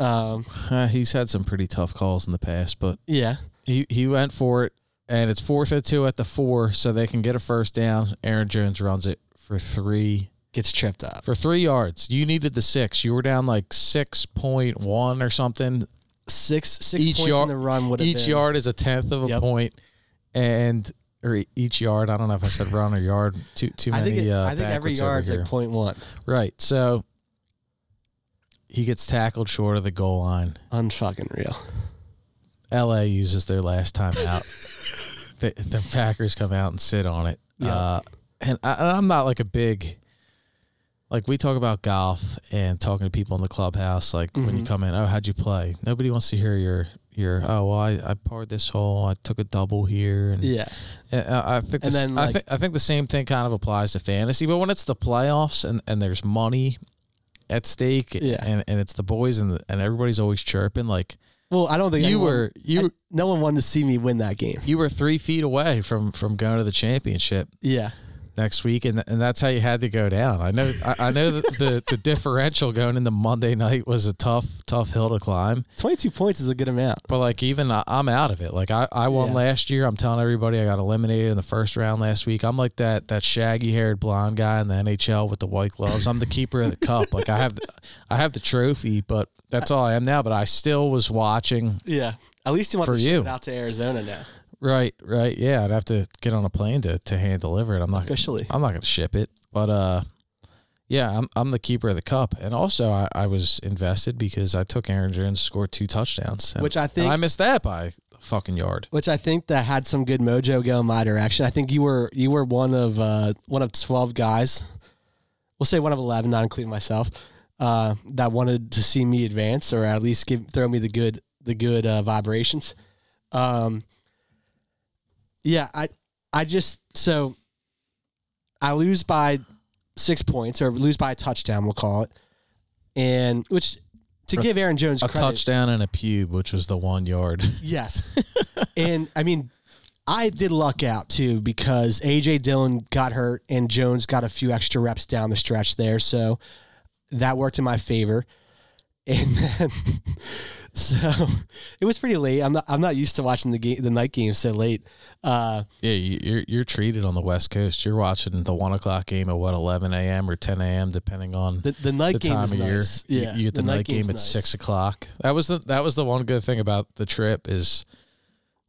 Um, Uh, he's had some pretty tough calls in the past, but yeah. he he went for it, and it's fourth and two at the four, so they can get a first down. Aaron Jones runs it for three Gets tripped up. for three yards. You needed the six. You were down like six point one or something. Six six Each points yard- in the run would Each been, yard is a tenth of a Yep. point, and or each yard. I don't know if I said run or yard. Too too many. I think it, uh, I think every yard's like point one. right. So he gets tackled short of the goal line. Unfucking real. LA uses their last time out. [LAUGHS] the, the Packers come out and sit on it. Yeah. Uh, and, I, and I'm not like a big, like we talk about golf and talking to people in the clubhouse. Like when you Mhm. come in, oh, how'd you play? Nobody wants to hear your your. Oh, well, I, I parred this hole. I took a double here, and Yeah. and, uh, I think And this, then, I like- think I think the same thing kind of applies to fantasy. But when it's the playoffs and, and there's money at stake, Yeah. and, and it's the boys and the, and everybody's always chirping like Well, I don't think you anyone- were you I- no one wanted to see me win that game. you were three feet away from from going to the championship Yeah. Next week, and and that's how you had to go down. I know I, I know that the the differential going into Monday night was a tough tough hill to climb, 22 points is a good amount. but like even I, I'm out of it. Like I I won Yeah. last year. I'm telling everybody I got eliminated in the first round last week. I'm like that that shaggy haired blonde guy in the NHL with the white gloves. I'm the keeper of the cup. Like I have I have the trophy, but that's all I am now. But I still was watching Yeah. At least you want For to you. out to Arizona now. Right, right. Yeah, I'd have to get on a plane to, to hand deliver it. I'm not Officially. I'm not going to ship it, but uh, yeah, I'm I'm the keeper of the cup, and also I, I was invested because I took Aaron Jones scored two touchdowns, and- Which I think- I missed that by a fucking yard. Which I think that had some good mojo go in my direction. I think you were you were one of uh, one of 12 guys. We'll say one of 11, not including myself, uh, that wanted to see me advance or at least give throw me the good the good uh, vibrations. Um, yeah, I I just so I lose by six points or lose by a touchdown, we'll call it, and which to give Aaron Jones A credit, touchdown and a pube, which was the one yard. [LAUGHS] Yes. and I mean, I did luck out too because AJ Dillon got hurt and Jones got a few extra reps down the stretch there. So that worked in my favor. And then [LAUGHS] [LAUGHS] so it was pretty late. I'm not I'm not used to watching the game the night games so late. Uh yeah, you, you're you're treated on the West Coast. You're watching the one o'clock game at what 11 a.m. or 10 a.m. depending on the, the night the game time of nice. year. Yeah. you, you get the, night, game at nice. six o'clock. That was the that was the one good thing about the trip is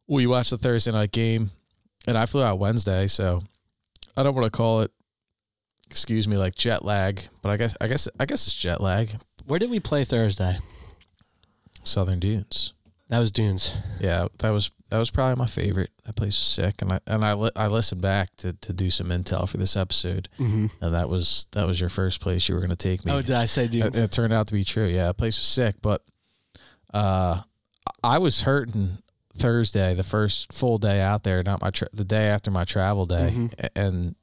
we watched the Thursday night game, and I flew out Wednesday, so I don't want to call it, excuse me, like jet lag, but I guess I guess I guess it's jet lag. Where did we play Thursday? Southern Dunes. That was Dunes. Yeah, that was that was probably my favorite. That place was sick, and I and I li- I listened back to, to do some intel for this episode, Mm-hmm. and that was that was your first place you were going to take me. Oh, did I say Dunes? It, it turned out to be true. Yeah, the place was sick, but uh, I was hurting Thursday, the first full day out there, not my tra- the day after my travel day, Mhm. And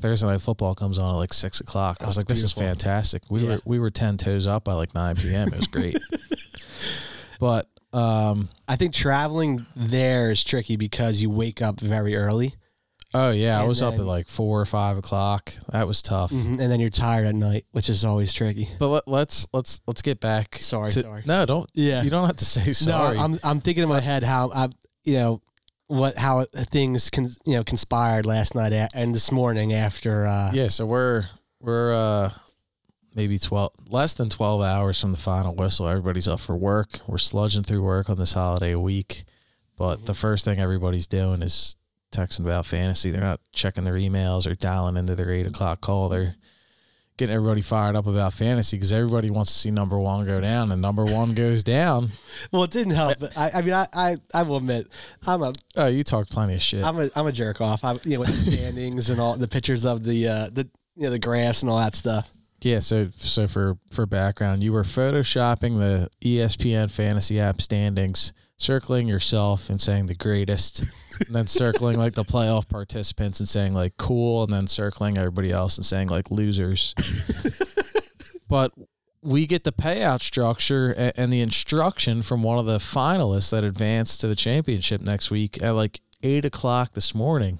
Thursday night football comes on at like six o'clock. I was like, "This is fantastic." We Yeah. were we were ten toes up by like nine p.m. It was great, [LAUGHS] but um, I think traveling there is tricky because you wake up very early. oh yeah, I And was up at then- like four or five o'clock. That was tough. Mhm, and then you're tired at night, which is always tricky. But let, let's let's let's get back. Sorry, to- sorry. No, don't. Yeah. You don't have to say sorry. No, I'm I'm thinking in my head how I you know what how things can you know conspired last night a- and this morning after uh Yeah, so we're we're uh maybe 12 less than 12 hours from the final whistle. Everybody's up for work. We're sludging through work on this holiday week. But the first thing everybody's doing is texting about fantasy. They're not checking their emails or dialing into their eight o'clock call. They're getting everybody fired up about fantasy because everybody wants to see number one go down, and number one [LAUGHS] goes down. well it didn't help but I, I mean I, I I will admit I'm a Oh, you talked plenty of shit. I'm a I'm a jerk off I you know with the standings and all the pictures of the uh the you know the graphs and all that stuff Yeah, so so for for background, you were photoshopping the ESPN fantasy app standings, circling yourself and saying the greatest, and then circling like the playoff participants and saying like cool, and then circling everybody else and saying like losers. [LAUGHS] but we get the payout structure a- and the instruction from one of the finalists that advanced to the championship next week at like eight o'clock this morning.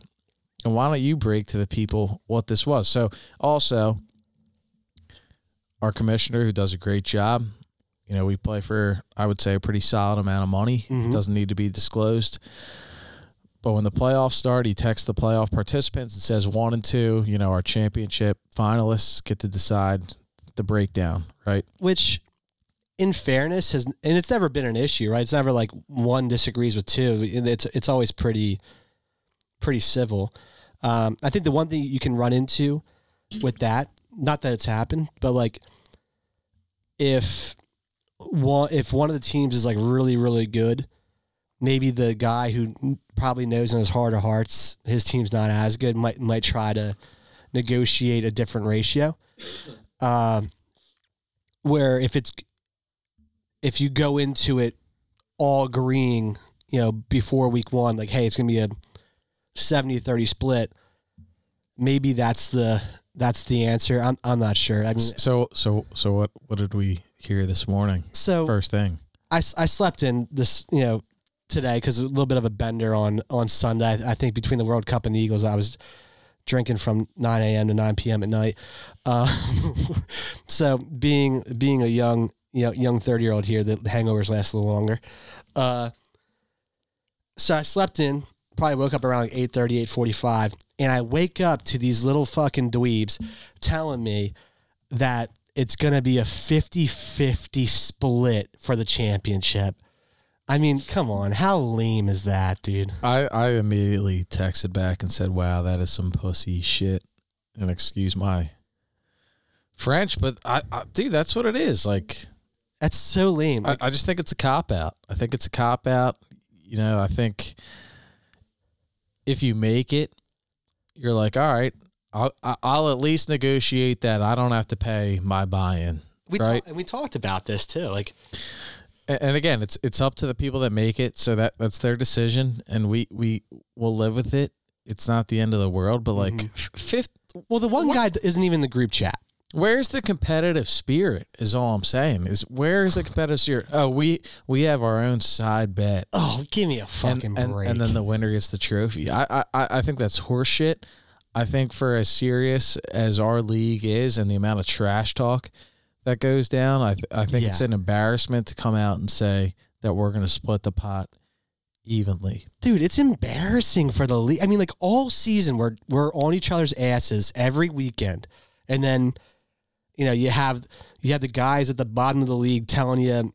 And why don't you break to the people what this was? So also our commissioner who does a great job. You know, we play for I would say a pretty solid amount of money. Mhm. It doesn't need to be disclosed. But when the playoffs start, he texts the playoff participants and says one and two, you know, our championship finalists get to decide the breakdown, right? which in fairness has and it's never been an issue right it's never like one disagrees with two it's it's always pretty pretty civil um, i think the one thing you can run into with that not that it's happened but like if one if one of the teams is like really really good maybe the guy who probably knows in his heart of hearts his team's not as good might might try to negotiate a different ratio. Um, where if it's if you go into it all agreeing, you know, before week one, like, hey, it's gonna be a 70-30 split, maybe that's the that's the answer. I'm I'm not sure. I mean So so so what what did we hear this morning? so First thing. I, I slept in this, you know, today because a little bit of a bender on on Sunday. I, I think between the World Cup and the Eagles, I was drinking from 9 a.m. to 9 p.m. at night. Uh, [LAUGHS] so being being a young you know young 30 year old here, the hangovers last a little longer. Uh, so I slept in. Probably woke up around like 8.30, 8.45, and I wake up to these little fucking dweebs telling me that it's going to be a 50-50 split for the championship. I mean, come on. How lame is that, dude? I, I immediately texted back and said, Wow, that is some pussy shit. And excuse my French, but I, I dude, that's what it is. Like That's so lame. I, I just think it's a cop out. I think it's a cop out. You know, I think if you make it, you're like, all right, I'll I'll at least negotiate that I don't have to pay my buy-in. we right. talk, and we talked about this too. Like, And again, it's it's up to the people that make it, so that that's their decision, and we we will live with it. It's not the end of the world, but like mm-hmm. f- fifth, well, the one guy isn't even in the group chat. Where's the competitive spirit? Is all I'm saying. Is where is the competitive spirit? Oh, we we have our own side bet. Oh, give me a fucking and, break. and then the winner gets the trophy. I, I, I think that's horseshit. I think for as serious as our league is and the amount of trash talk that goes down, I, th- I think it's an embarrassment to come out and say that we're going to split the pot evenly. dude, it's embarrassing for the league. I mean, like all season, we're we're on each other's asses every weekend, and then you know you have you have the guys at the bottom of the league telling you,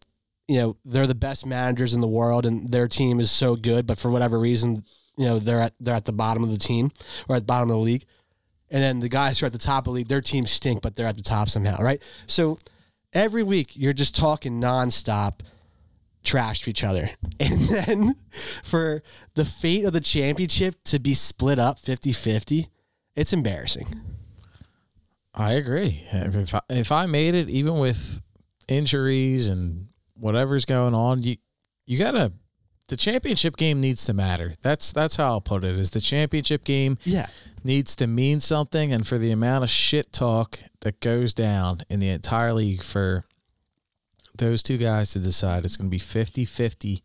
you know, they're the best managers in the world and their team is so good, but for whatever reason, you know, they're at they're at the bottom of the team or at the bottom of the league, and then the guys who are at the top of the league, their teams stink, but they're at the top somehow, right? So every week you're just talking nonstop trash to each other. [LAUGHS] And then for the fate of the championship to be split up 50 50, it's embarrassing. I agree. If I, if I made it, even with injuries and whatever's going on, you you gotta. The championship game needs to matter. That's that's how I'll put it. Is the championship game Yeah. needs to mean something, and for the amount of shit talk that goes down in the entire league for those two guys to decide it's going to be 50-50,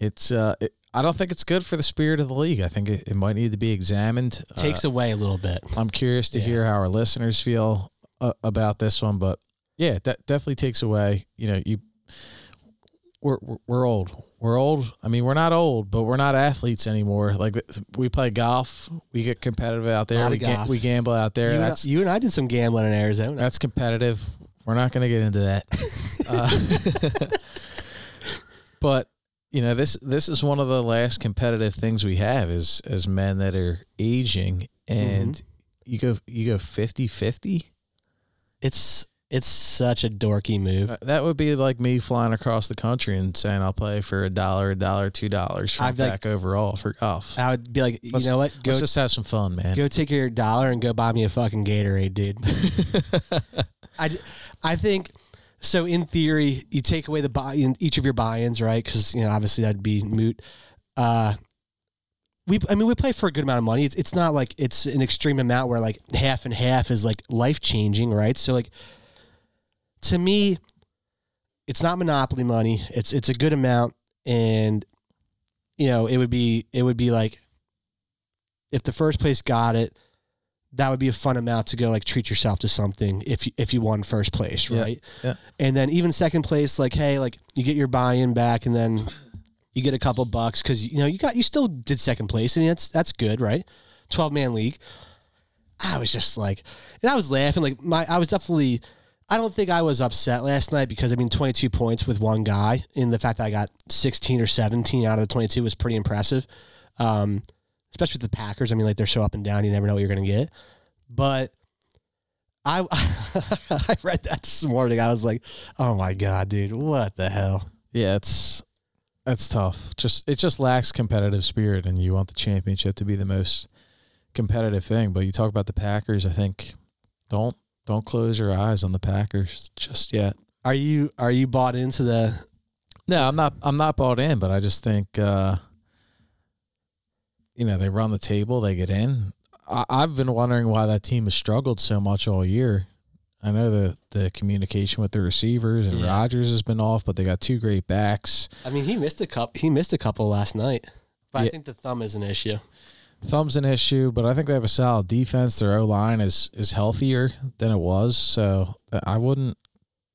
it's uh, it, I don't think it's good for the spirit of the league. I think it, it might need to be examined. Uh, Takes away a little bit. I'm curious to Yeah. hear how our listeners feel uh, about this one, but yeah, that definitely takes away. You know, you we're we're- old. We're old. I mean, we're not old, but we're not athletes anymore. Like we play golf, we get competitive out there. We, ga- we gamble out there. You and, I, you and I did some gambling in Arizona. that's competitive. We're not going to get into that. [LAUGHS] uh, [LAUGHS] but you know, this this is one of the last competitive things we have is as men that are aging and Mm-hmm. you go you go 50-50. It's it's such a dorky move. Uh, That would be like me flying across the country and saying I'll play for a dollar, a dollar, two dollars I'd be like- back overall for golf. I would be like, you Let's- know what? Go Let's just have some fun, man. go take your dollar and go buy me a fucking Gatorade, dude. [LAUGHS] I, I think so. In theory, you take away the buy in each of your buy-ins, right? Because you know, obviously that'd be moot. Uh, we, I mean, we play for a good amount of money. It's it's not like it's an extreme amount where like half and half is like life changing, right? So like, to me, it's not monopoly money. It's it's a good amount, and you know, it would be it would be like if the first place got it, that would be a fun amount to go like treat yourself to something if you, if you won first place, Yeah. right? Yeah. And then even second place, like hey, like you get your buy-in back, and then you get a couple bucks because you know you got you still did second place, and that's that's good, right? Twelve man league. I was just like, and I was laughing. Like my, I was definitely. I don't think I was upset last night because I mean, 22 points with one guy, and the fact that I got 16 or 17 out of the 22 was pretty impressive. Um, especially with the Packers. I mean, like they're so up and down, you never know what you're going to get. But I [LAUGHS] I read that this morning. I was like, oh my god, dude, what the hell? Yeah, it's it's tough. Just it just lacks competitive spirit, and you want the championship to be the most competitive thing. But you talk about the Packers. I think don't don't close your eyes on the Packers just yet. Are you are you bought into the? No, I'm not. I'm not bought in, but I just think uh, you know they run the table, they get in. I, I've been wondering why that team has struggled so much all year. I know the the communication with the receivers and Yeah. Rodgers has been off, but they got two great backs. I mean, he missed a cup. He missed a couple last night, but I think the thumb is an issue. Thumb's an issue, but I think they have a solid defense. Their O line is is healthier than it was, so I wouldn't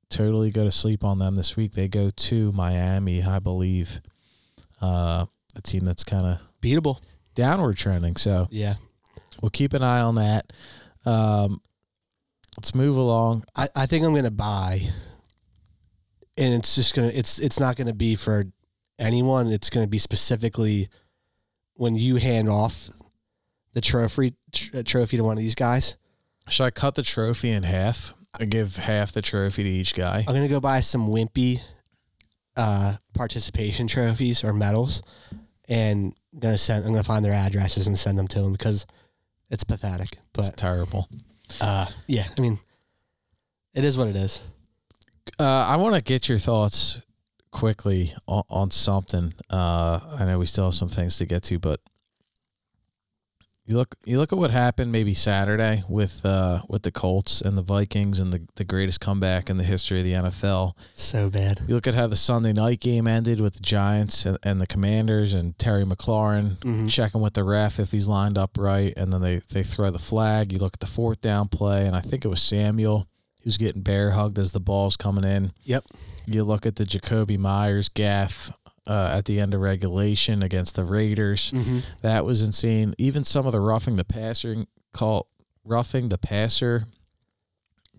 totally go to sleep on them this week. They go to Miami, I believe, uh, a team that's kind of Beatable. Downward trending. So Yeah. we'll keep an eye on that. Um, let's move along. I, I think I'm gonna buy, and it's just gonna it's it's not gonna be for anyone. It's gonna be specifically when you hand off the trophy tr- trophy to one of these guys. Should I cut the trophy in half? I give half the trophy to each guy. I'm gonna go buy some wimpy uh, participation trophies or medals, and gonna send. I'm gonna find their addresses and send them to them because it's pathetic. It's But terrible. uh, yeah, I mean, it is what it is. Uh, I want to get your thoughts quickly on, on something. Uh, I know we still have some things to get to, but you look you look at what happened maybe Saturday with uh, with the Colts and the Vikings and the, the greatest comeback in the history of the NFL. So bad. You look at how the Sunday night game ended with the Giants and, and the Commanders and Terry McLaurin Mhm. checking with the ref if he's lined up right, and then they they throw the flag. You look at the fourth down play, and I think it was Samuel who's getting bear hugged as the ball's coming in. Yep. You look at the Jakobi Meyers gaff uh, at the end of regulation against the Raiders. Mm-hmm. That was insane. Even some of the roughing the passer call roughing the passer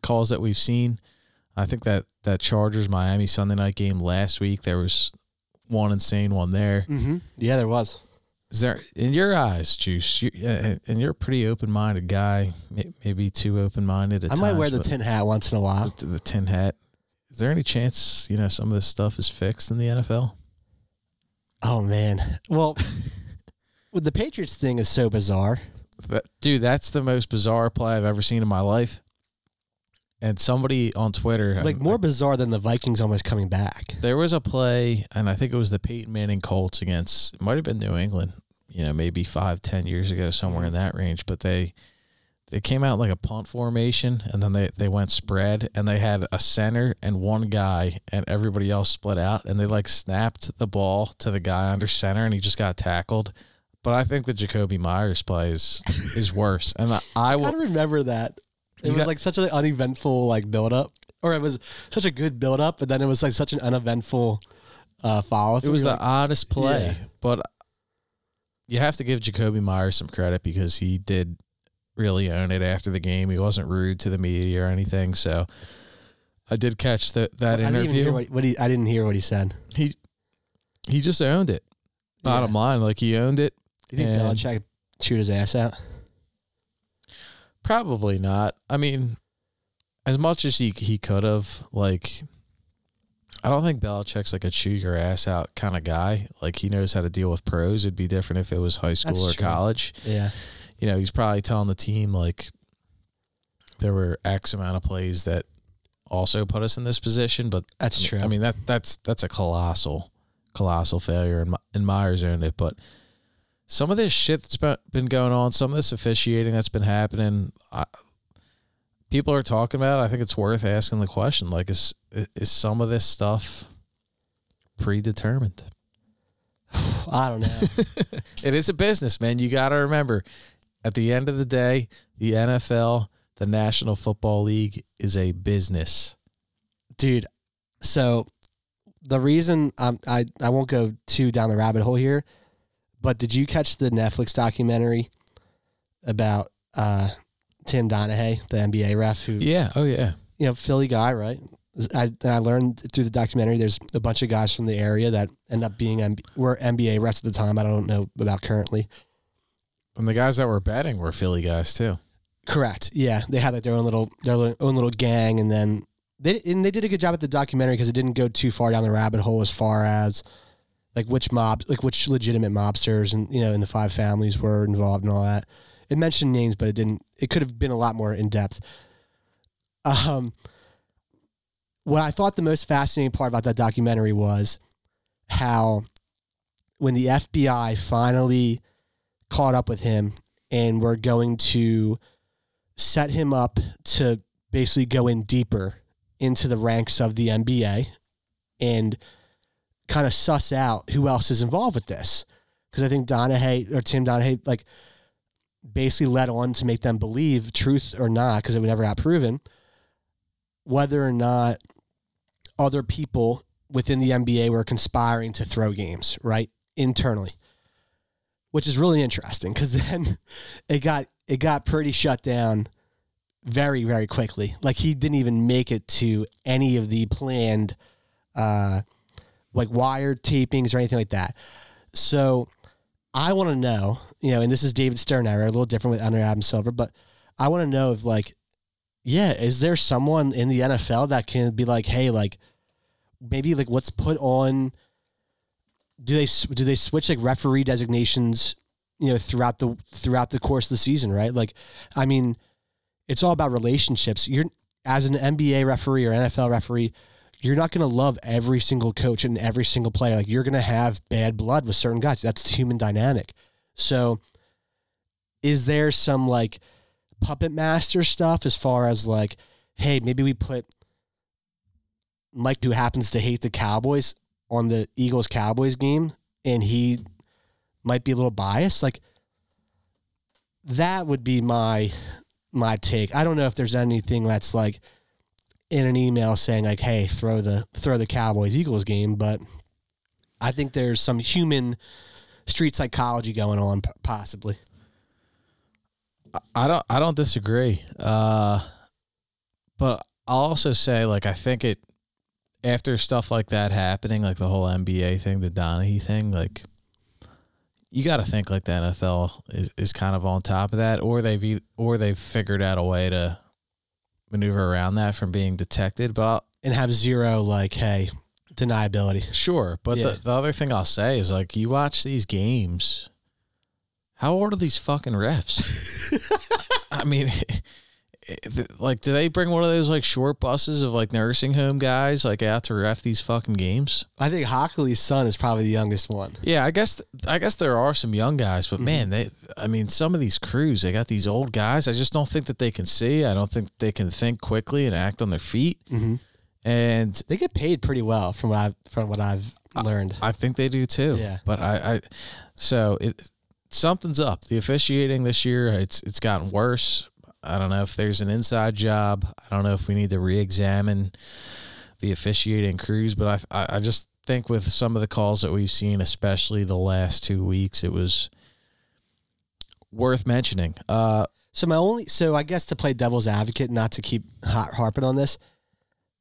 calls that we've seen. I think that that Chargers Miami Sunday night game last week there was one insane one there. Mm-hmm. Yeah, there was. Is there in your eyes, Juice? You, uh, and you're a pretty open-minded guy, maybe too open-minded. At I might wear the tin hat once in a while. the, the tin hat. Is there any chance you know some of this stuff is fixed in the NFL? Oh man. Well, [LAUGHS] the Patriots thing is so bizarre. But, dude, that's the most bizarre play I've ever seen in my life. And somebody on Twitter, um, Like more bizarre than the Vikings almost coming back. there was a play, and I think it was the Peyton Manning Colts against, it might have been New England, you know, maybe five, ten years ago, somewhere in that range. But they they came out like a punt formation, and then they, they went spread, and they had a center and one guy, and everybody else split out, and they like snapped the ball to the guy under center, and he just got tackled. But I think the Jakobi Meyers play is is worse, and I, I I will. remember that. It was got- like such an uneventful like build up, or it was such a good build up, but then it was like such an uneventful uh, follow. It was the oddest play, Yeah. but you have to give Jakobi Meyers some credit because he did really own it after the game. He wasn't rude to the media or anything. So I did catch the, that I didn't interview. what, what he. I didn't hear what he said. he he just owned it. Bottom Yeah. line, like he owned it. Do you think Belichick chewed his ass out? Probably not. I mean, as much as he he could have, like, I don't think Belichick's like a chew your ass out kind of guy. Like he knows how to deal with pros. It'd be different if it was high school That's or true. college. Yeah. You know, he's probably telling the team like there were X amount of plays that also put us in this position, but That's I mean- true. I mean that that's that's a colossal, colossal failure, and and Meyers owned it. But some of this shit that's been been going on, some of this officiating that's been happening, I, people are talking about. it. I think it's worth asking the question: like, is is some of this stuff predetermined? [SIGHS] I don't know. [LAUGHS] It is a business, man. You got to remember, at the end of the day, the NFL, the National Football League, is a business. dude. So the reason um, I I won't go too down the rabbit hole here, but did you catch the Netflix documentary about uh, Tim Donaghy, the NBA ref, who Yeah. Oh yeah. you know Philly guy, right? I and I learned through the documentary there's a bunch of guys from the area that end up being MB, were NBA refs at the time. I don't know about currently. And the guys that were betting were Philly guys too. Correct. Yeah, they had like their own little their own little gang, and then they and they did a good job at the documentary because it didn't go too far down the rabbit hole as far as like which mob, like which legitimate mobsters and you know, and the five families were involved and all that. It mentioned names, but it didn't. It could have been a lot more in depth. Um, what I thought the most fascinating part about that documentary was how when the FBI finally caught up with him and we're going to set him up to basically go in deeper into the ranks of the NBA and kind of suss out who else is involved with this. Because I think Donaghy or Tim Donaghy, like, basically led on to make them believe, truth or not, because it would never got proven, whether or not other people within the NBA were conspiring to throw games, right? Internally. Which is really interesting because [LAUGHS] then it got it got pretty shut down very, very quickly. Like he didn't even make it to any of the planned uh like wire tapings or anything like that. So I want to know, you know, and this is David Stern era, a little different with under Adam Silver, but I want to know if like, yeah, is there someone in the NFL that can be like, hey, like maybe like what's put on do they do they switch like referee designations you know throughout the throughout the course of the season right? Like i mean it's all about relationships. You're as an nba referee or nfl referee you're not going to love every single coach and every single player. Like you're going to have bad blood with certain guys. That's the human dynamic. So is there some like puppet master stuff as far as like hey maybe we put mike who happens to hate the cowboys on the eagles cowboys game and he might be a little biased like that would be my my take i don't know if there's anything that's like in an email saying like hey throw the throw the cowboys eagles game but i think there's some human street psychology going on possibly I don't I don't disagree. Uh but I'll also say like I think it after stuff like that happening, like the whole NBA thing, the Donaghy thing, like you got to think like the NFL is, is kind of on top of that, or they've or they've figured out a way to maneuver around that from being detected. But I'll, and have zero like hey deniability Sure, but Yeah. the, the other thing I'll say is like you watch these games. How old are these fucking refs? [LAUGHS] I mean, like, do they bring one of those like short buses of like nursing home guys like out to ref these fucking games? i think Hochuli's son is probably the youngest one Yeah, I guess I guess there are some young guys, but man, they I mean, some of these crews they got these old guys. I just don't think that they can see. I don't think they can think quickly and act on their feet. Mhm. And they get paid pretty well from what i've from what i've learned I think they do too. Yeah. But I, I so it something's up. The officiating this year, it's it's gotten worse. I don't know if there's an inside job. I don't know if we need to re-examine the officiating crews, but I I, just think with some of the calls that we've seen, especially the last two weeks, it was worth mentioning. Uh, So my only so I guess to play devil's advocate, not to keep har- harping on this.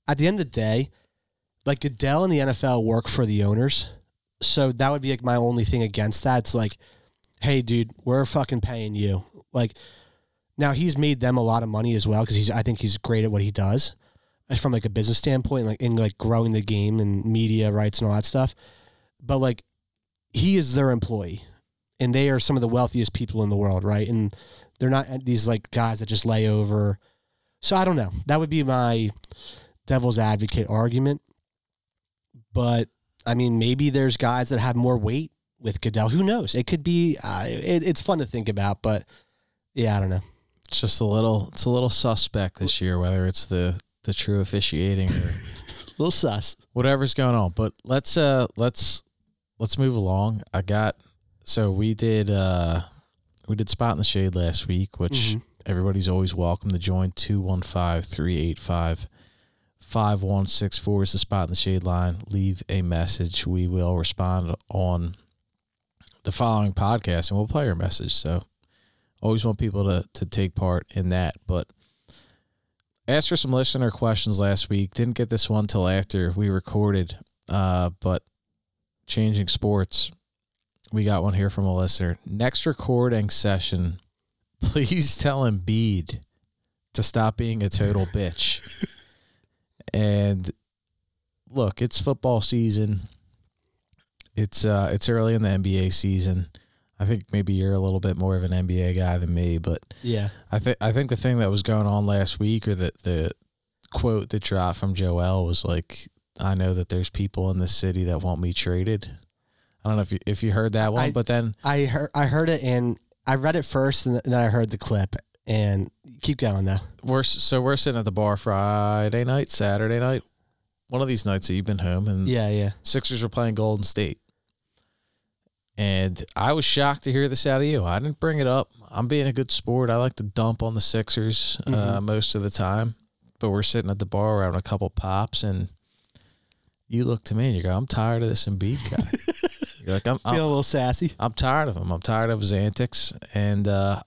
At the end of the day, like Goodell and the NFL work for the owners, so that would be like my only thing against that. It's like, hey, dude, we're fucking paying you. Like, now he's made them a lot of money as well because he's I think he's great at what he does, uh, from like a business standpoint, like in like growing the game and media rights and all that stuff. But like, he is their employee, and they are some of the wealthiest people in the world, right? And they're not these like guys that just lay over. So I don't know. That would be my devil's advocate argument. But I mean, maybe there's guys that have more weight with Goodell. Who knows? It could be. Uh, it, it's fun to think about, but yeah, I don't know. It's just a little it's a little suspect this year, whether it's the the true officiating or A [LAUGHS] little sus. whatever's going on. But let's uh let's let's move along. I got so we did uh we did spot in the shade last week, which Mhm. everybody's always welcome to join. 215-385-5164 is the spot in the shade line. Leave a message. We will respond on the following podcast and we'll play your message. So always want people to to take part in that. But asked for some listener questions last week. Didn't get this one till after we recorded. Uh, but changing sports, we got one here from a listener. Next recording session, [LAUGHS] please tell Embiid to stop being a total bitch. [LAUGHS] And look, it's football season. It's uh it's early in the NBA season. I think maybe you're a little bit more of an NBA guy than me, but Yeah. I think I think the thing that was going on last week, or the the quote that dropped from Joel was like, "I know that there's people in this city that want me traded." I don't know if you if you heard that one, I- but then I heard I heard it and I read it first and then I heard the clip and keep going though. we're so we're sitting at the bar Friday night, Saturday night, one of these nights that you've been home, and Yeah, yeah. Sixers were playing Golden State. And I was shocked to hear this out of you. I didn't bring it up. I'm being a good sport. I like to dump on the Sixers uh, most of the time. But we're sitting at the bar, we're having a couple pops, and you look to me and you go, I'm tired of this Embiid guy. [LAUGHS] You're like, I'm, Feeling a little sassy. I'm tired of him. I'm tired of his antics. And uh,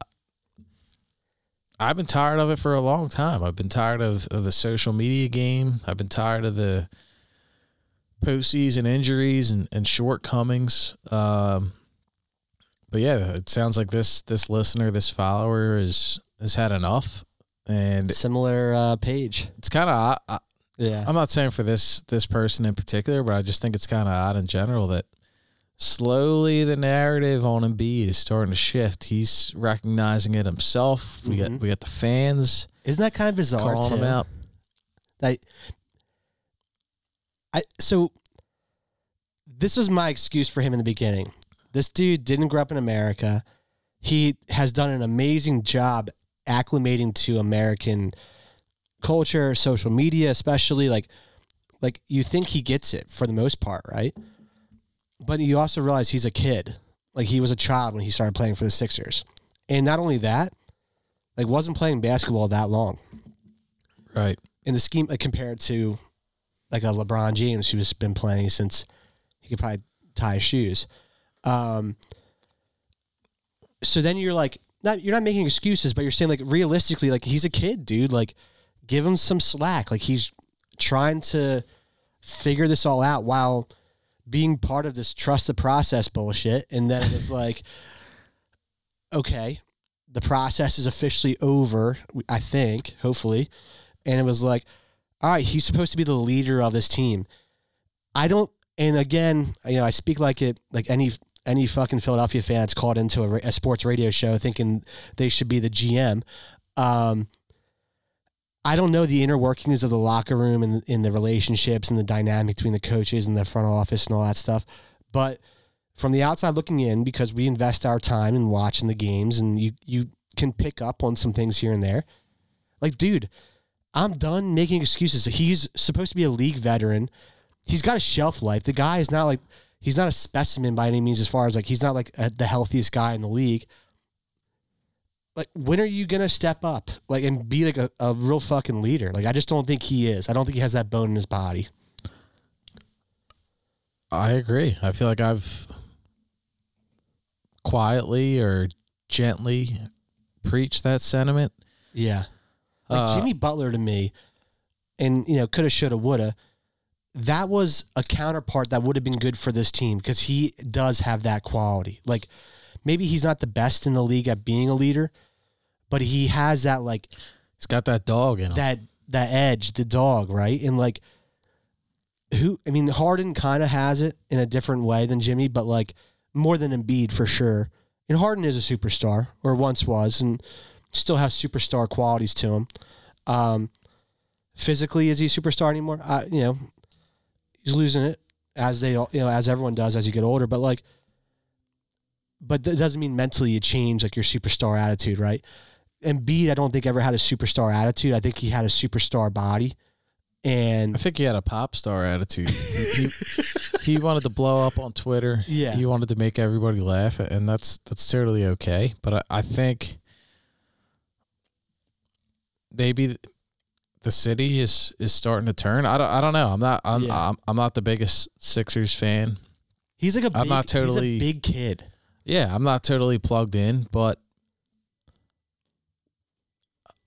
I've been tired of it for a long time. I've been tired of, of the social media game. I've been tired of the postseason injuries and, and shortcomings. Um, but yeah, it sounds like this this listener, this follower, is has had enough, and Similar uh, page. it's kind of. I, Yeah. I'm not saying for this this person in particular, but I just think it's kind of odd in general that slowly the narrative on Embiid is starting to shift. He's recognizing it himself. We Mhm. got we got the fans Isn't that kind of bizarre calling too? him out. Like, I so this was my excuse for him in the beginning. This dude didn't grow up in America. He has done an amazing job acclimating to American culture, social media, especially like like you think he gets it for the most part, right? But you also realize he's a kid. Like he was a child when he started playing for the Sixers. And not only that, like wasn't playing basketball that long Right. in the scheme like, compared to like a LeBron James who's been playing since he could probably tie his shoes. Um, so then you're like, not you're not making excuses, but you're saying like realistically, like he's a kid, dude. Like, give him some slack. Like he's trying to figure this all out while being part of this trust the process bullshit. And then it was [LAUGHS] like, okay, the process is officially over. I think, hopefully, and it was like, all right, he's supposed to be the leader of this team. I don't, and again, you know, I speak like it, like any any fucking Philadelphia fan that's called into a, a sports radio show thinking they should be the GM. Um, I don't know the inner workings of the locker room and in the relationships and the dynamic between the coaches and the front office and all that stuff, but from the outside looking in, because we invest our time in watching the games, and you you can pick up on some things here and there. Like, dude, I'm done making excuses. He's supposed to be a league veteran. He's got a shelf life. The guy is not like he's not a specimen by any means. As far as like he's not like a, the healthiest guy in the league. Like, when are you gonna step up, like, and be like a, a real fucking leader? Like, I just don't think he is. I don't think he has that bone in his body. I agree. I feel like I've quietly or gently preached that sentiment. Yeah. Like Uh, Jimmy Butler to me, and you know, coulda, shoulda, woulda. That was a counterpart that would have been good for this team because he does have that quality. Like maybe he's not the best in the league at being a leader, but he has that like He's got that dog in him. that that edge, the dog, right? And like who I mean, Harden kind of has it in a different way than Jimmy, but like more than Embiid for sure. And Harden is a superstar, or once was, and still has superstar qualities to him. Um, physically, is he a superstar anymore? I, you know, he's losing it as they, all you know, as everyone does as you get older. But like, but that doesn't mean mentally you change like your superstar attitude, right? Embiid, I don't think ever had a superstar attitude. I think he had a superstar body, And I think he had a pop star attitude. he, he, he wanted to blow up on Twitter. Yeah. He wanted to make everybody laugh, and that's that's totally okay. But I, I think maybe the city is is starting to turn. I don't I don't know. I'm not I'm Yeah. I'm, I'm not the biggest Sixers fan. he's like a big, I'm not totally- he's a big kid. Yeah, I'm not totally plugged in, but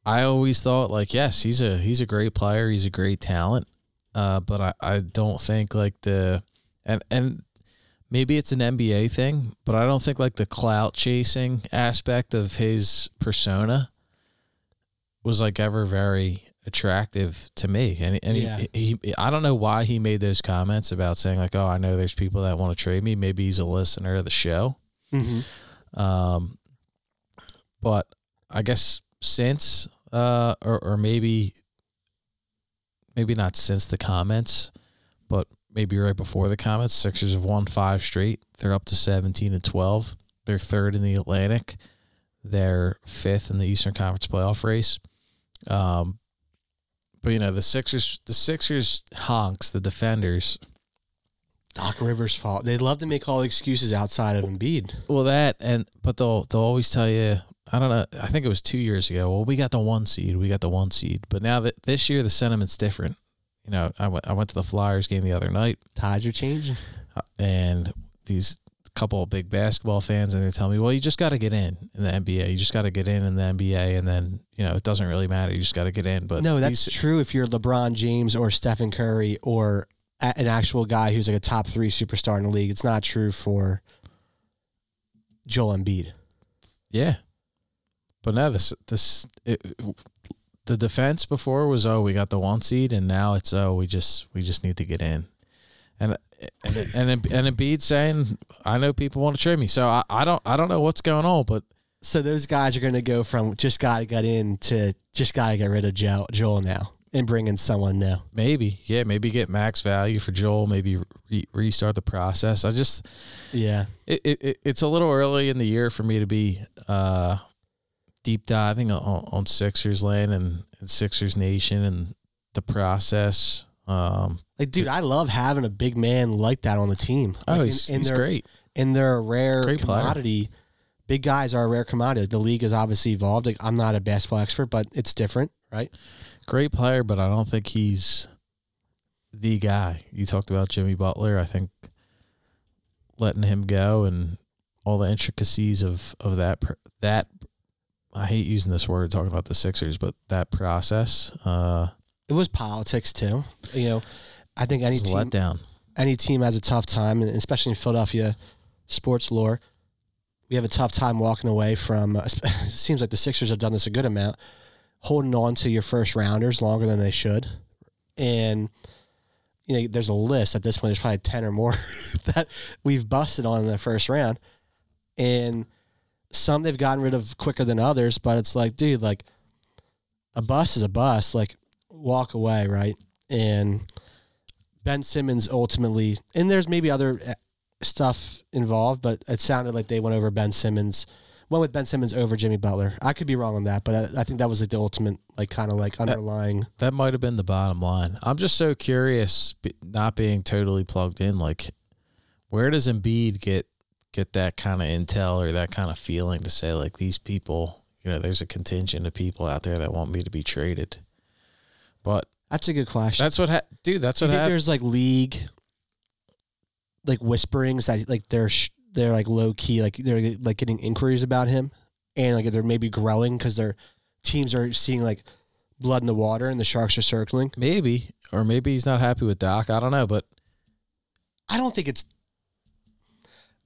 I always thought like yes, he's a he's a great player, he's a great talent. Uh, but I, I don't think like the and and maybe it's an NBA thing, but I don't think like the clout chasing aspect of his persona was like ever very attractive to me. And and Yeah. he, he I don't know why he made those comments about saying like, oh, I know there's people that want to trade me. Maybe he's a listener of the show. Mm-hmm. Um, but I guess since, uh, or, or maybe, maybe not since the comments, but maybe right before the comments, Sixers have won five straight. They're up to 17 and 12. They're third in the Atlantic. They're fifth in the Eastern Conference playoff race. Um, but you know the Sixers, the Sixers honks, the defenders. Doc Rivers' fault. They love to make all the excuses outside of Embiid. Well, that and but they'll they'll always tell you. I don't know. I think it was two years ago. Well, we got the one seed. We got the one seed. But now that this year the sentiment's different. You know, I went I went to the Flyers game the other night, Tides are changing. uh, and these couple of big basketball fans, and they tell me, "Well, you just got to get in in the NBA. You just got to get in in the NBA, and then you know it doesn't really matter. You just got to get in." But no, that's these- true if you're LeBron James or Stephen Curry or an actual guy who's like a top three superstar in the league. It's not true for Joel Embiid. Yeah. But now this this it, the defense before was oh we got the one seed and now it's oh we just we just need to get in, and and and and, and Embiid saying I know people want to trade me so I, I don't I don't know what's going on but So those guys are going to go from just got to get in to just got to get rid of Joel, Joel now and bring in someone new. maybe yeah maybe get max value for Joel maybe re- restart the process I just Yeah. it, it, it it's a little early in the year for me to be uh deep diving on, on Sixers land and, and Sixers Nation and the process um Like, dude, I love having a big man like that on the team. Oh, he's, in, in he's their, great. And they're a rare Great player. commodity. Big guys are a rare commodity. The league has obviously evolved. Like, I'm not a basketball expert, but it's different, right? Great player, but I don't think he's the guy. You talked about Jimmy Butler. I think letting him go and all the intricacies of of that that I hate using this word talking about the Sixers, but that process uh It was politics too. You know, I think any was a team, any team has a tough time, and especially in Philadelphia sports lore. We have a tough time walking away from. Uh, [LAUGHS] it seems like the Sixers have done this a good amount, holding on to your first rounders longer than they should, and you know there's a list at this point. There's probably ten or more [LAUGHS] that we've busted on in the first round, and some they've gotten rid of quicker than others. But it's like, dude, like a bust is a bust. Like walk away, right? And Ben Simmons ultimately, and there's maybe other uh, stuff involved, but it sounded like they went over Ben Simmons, went with Ben Simmons over Jimmy Butler. I could be wrong on that, but I, I think that was like the ultimate, like kind of like underlying. That might have been the bottom line. I'm just so curious, not being totally plugged in. Like, where does Embiid get get that kind of intel or that kind of feeling to say like these people? You know, there's a contingent of people out there that want me to be traded. But That's a good question. that's what, ha- dude. That's Do you think happened. there's like league, like whisperings that like they're sh- they're like low key, like they're like getting inquiries about him, and like they're maybe growing because their teams are seeing like blood in the water, and the sharks are circling. Maybe, or maybe he's not happy with Doc. I don't know, but I don't think it's.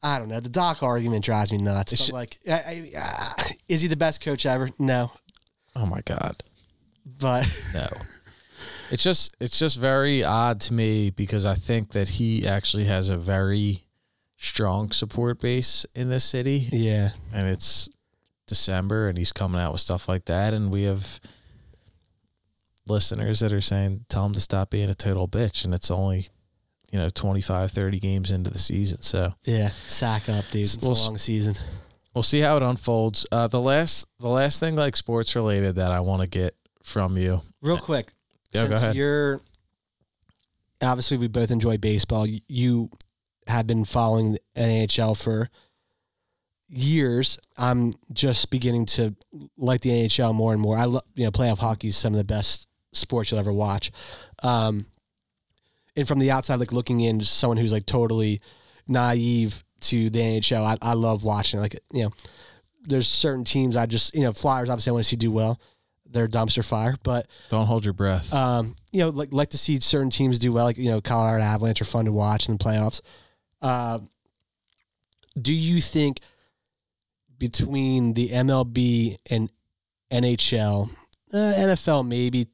I don't know. The Doc argument drives me nuts. It's- But like, I, I, uh, is he the best coach ever? No, oh my god, but no. [LAUGHS] It's just it's just very odd to me because I think that he actually has a very strong support base in this city. yeah, and it's December and he's coming out with stuff like that. And we have listeners that are saying tell him to stop being a total bitch. And it's only you know 25 30 games into the season. So yeah, sack up, dude. It's Well, a long season. we'll see how it unfolds. Uh the last the last thing like sports related that I want to get from you. Real quick, Yeah, go since ahead. you're obviously we both enjoy baseball. You- You have been following the NHL for years. I'm just beginning to like the NHL more and more. I love you know playoff hockey is some of the best sports you'll ever watch. Um, and from the outside, like looking in, just someone who's like totally naive to the NHL, I, I love watching. Like you know, there's certain teams I just you know Flyers obviously I want to see do well. They're dumpster fire, but Don't hold your breath. um, you know, like like to see certain teams do well. Like you know, Colorado Avalanche are fun to watch in the playoffs. Uh, do you think between the MLB and NHL, uh, NFL maybe,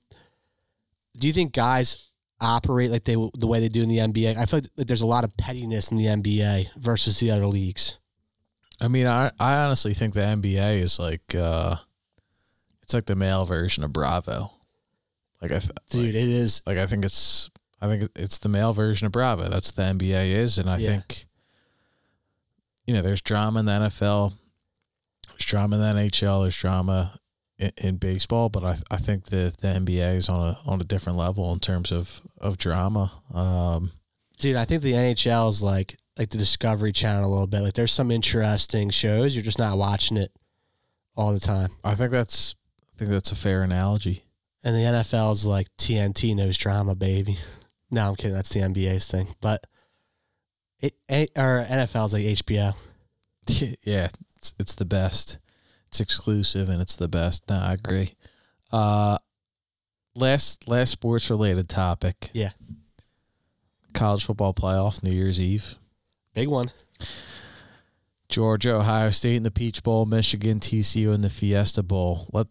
do you think guys operate like they the way they do in the NBA? I feel like there's a lot of pettiness in the NBA versus the other leagues. I mean, I I honestly think the NBA is like uh it's like the male version of Bravo. Like I th- Dude, like, it is. like I think it's I think it's the male version of Bravo. That's the NBA is, and I Yeah. think you know there's drama in the NFL, there's drama in the NHL, there's drama in, in baseball, but I I think that the NBA is on a on a different level in terms of of drama. Um, Dude, I think the NHL is like like the Discovery Channel a little bit. Like there's some interesting shows. You're just not watching it all the time. I think that's think that's a fair analogy. And the NFL is like TNT knows drama, baby. [LAUGHS] No, I'm kidding. That's the NBA's thing. But it, it or NFL is like HBO. [LAUGHS] yeah, it's it's the best. It's exclusive and it's the best. No, I agree. Uh last last sports related topic. Yeah. College football playoff, New Year's Eve. Big one. Georgia, Ohio State in the Peach Bowl, Michigan, TCU in the Fiesta Bowl. Let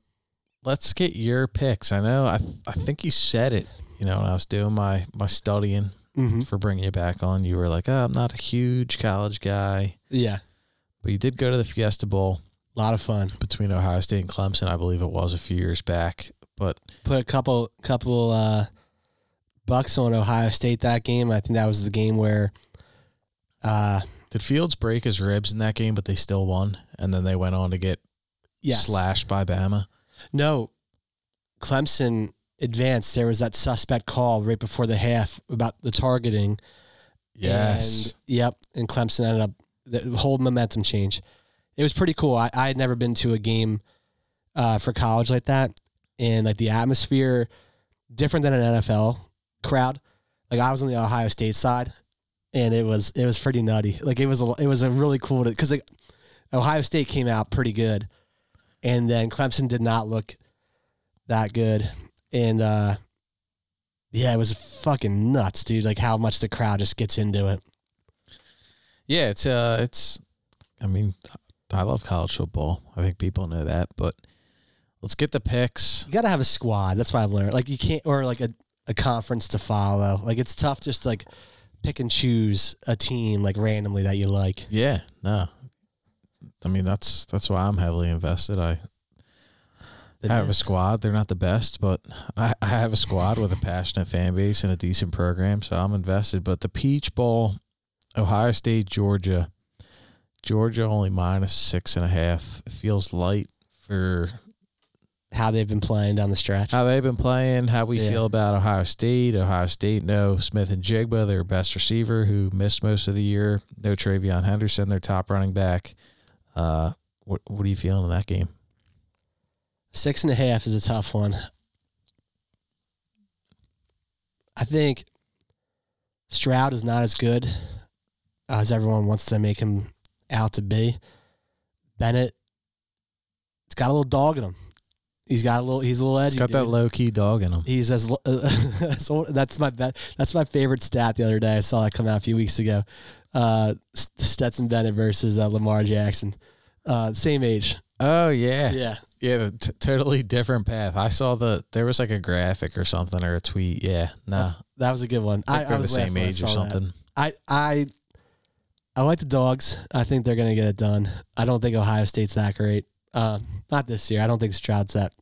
let's get your picks. I know I I think you said it, you know, when I was doing my my studying Mm-hmm. for bringing you back on. You were like, oh, I'm not a huge college guy, Yeah. but you did go to the Fiesta Bowl. A lot of fun. between Ohio State and Clemson, I believe it was a few years back. But Put a couple couple uh, bucks on Ohio State that game. I think that was the game where uh, did Fields break his ribs in that game? But they still won, and then they went on to get yes. slashed by Bama. No, Clemson advanced. There was that suspect call right before the half about the targeting. Yes, And, yep. And Clemson ended up the whole momentum change. It was pretty cool. I, I had never been to a game uh, for college like that, and like the atmosphere different than an NFL crowd. Like I was on the Ohio State side, and it was it was pretty nutty. Like it was a it was a really cool because like Ohio State came out pretty good, and then Clemson did not look that good, and uh, yeah, it was fucking nuts, dude. Like how much the crowd just gets into it. yeah. It's uh, it's. I mean, I love college football. I think people know that. But let's get the picks. You got to have a squad. That's what I've learned. Like you can't, or like a, a conference to follow. Like it's tough just to like pick and choose a team like randomly that you like. Yeah, no. I mean that's that's why I'm heavily invested. I I have a squad. They're not the best, but I, I have a squad with a passionate fan base and a decent program, so I'm invested. But the Peach Bowl, Ohio State, Georgia, Georgia only minus six and a half. It feels light for How they've been playing down the stretch. how they've been playing, how we Yeah. feel about Ohio State. Ohio State, no Smith-Njigba, their best receiver who missed most of the year. No TreVeyon Henderson, their top running back. Uh, what what are you feeling in that game? Six and a half is a tough one. I think Stroud is not as good as everyone wants to make him out to be. Bennett, it's got a little dog in him. He's got a little. He's a little edgy. It's got that low key dog in him. He's as, old, [LAUGHS] that's my bet. That's my favorite stat. The other day I saw that come out a few weeks ago. Uh, Stetson Bennett versus uh, Lamar Jackson, uh, same age. Oh yeah, Yeah, Yeah, t- totally different path. I saw the there was like a graphic or something or a tweet. Yeah, no, That's- that was a good one. I, I, I they're the was same laughing when I age or saw that. something. I I I like the dogs. I think they're gonna get it done. I don't think Ohio State's that great. Um, not this year. I don't think Stroud's that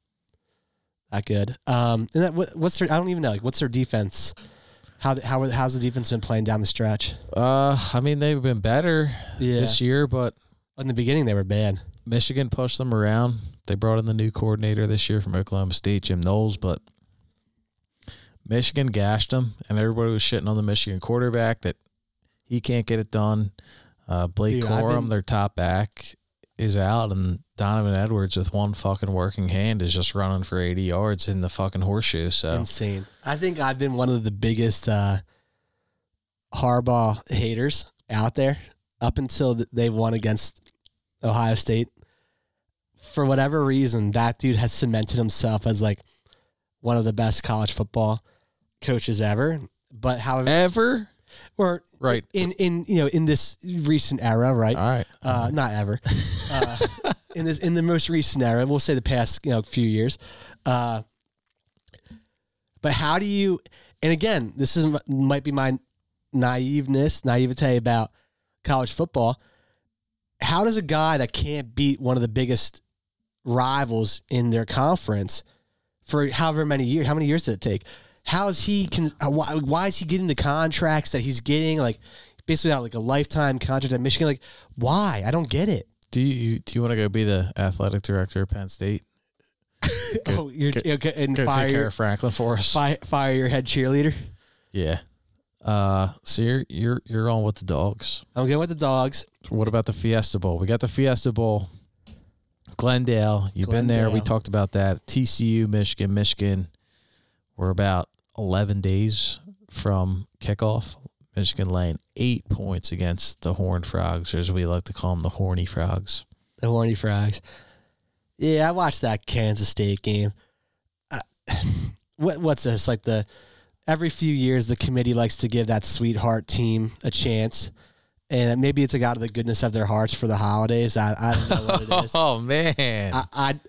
that good. Um, and that, what, what's their? I don't even know. Like, what's their defense? How how how's the defense been playing down the stretch? Uh, I mean they've been better Yeah, this year, but in the beginning they were bad. Michigan pushed them around. They brought in the new coordinator this year from Oklahoma State, Jim Knowles, but Michigan gashed them, and everybody was shitting on the Michigan quarterback that he can't get it done. Uh, Blake Dude, Corum, been- their top back, is out, and Donovan Edwards with one fucking working hand is just running for 80 yards in the fucking horseshoe. So Insane. I think I've been one of the biggest uh, Harbaugh haters out there up until th- they won against Ohio State. For whatever reason, that dude has cemented himself as like one of the best college football coaches ever. But however, ever or right. in in you know in this recent era, right? All right. uh, not ever. [LAUGHS] Uh, in this in the most recent era, we'll say the past you know few years. Uh, but how do you? And again, this is might be my naiveness, naivete about college football. How does a guy that can't beat one of the biggest rivals in their conference for however many years? How many years did it take? How is he? Can uh, why, why is he getting the contracts that he's getting? Like basically got like a lifetime contract at Michigan. Like why? I don't get it. Do you do you want to go be the athletic director of Penn State? [LAUGHS] oh, you're go- okay, and Go fire take care of Franklin for us. fire, fire your head cheerleader. Yeah. Uh, so you're you're you're on with the dogs. I'm going with the dogs. What about the Fiesta Bowl? We got the Fiesta Bowl. Glendale, you've been there. We talked about that. TCU, Michigan, Michigan. We're about 11 days from kickoff. Michigan laying eight points against the Horned Frogs, or as we like to call them, the Horny Frogs. The horny frogs. Yeah, I watched that Kansas State game. [LAUGHS] What what's this? Like the every few years the committee likes to give that sweetheart team a chance. And maybe it's like out of the goodness of their hearts for the holidays. I, I don't know what it is. [LAUGHS] Oh man! I, I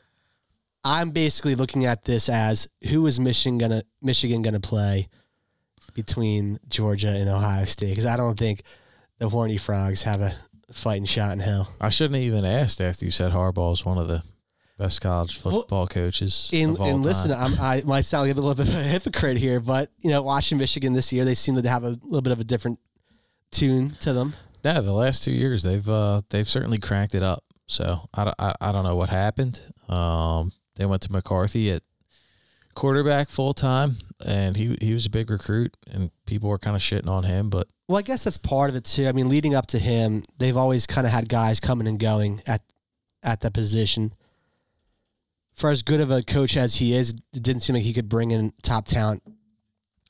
I'm basically looking at this as who is Michigan gonna Michigan gonna play between Georgia and Ohio State because I don't think the Horny Frogs have a fighting shot in hell. I shouldn't have even asked after you said Harbaugh is one of the best college Well, football coaches. And, and listen. I'm, I might sound like a little bit of a hypocrite here, but you know, watching Michigan this year, they seem to have a little bit of a different tune to them. Yeah, the last two years they've uh, they've certainly cranked it up. So I, don't- I, I don't know what happened. Um, they went to McCarthy at quarterback full time, and he he was a big recruit, and people were kind of shitting on him. But Well, I guess that's part of it too. I mean, leading up to him, they've always kind of had guys coming and going at at that position. For as good of a coach as he is, it didn't seem like he could bring in top talent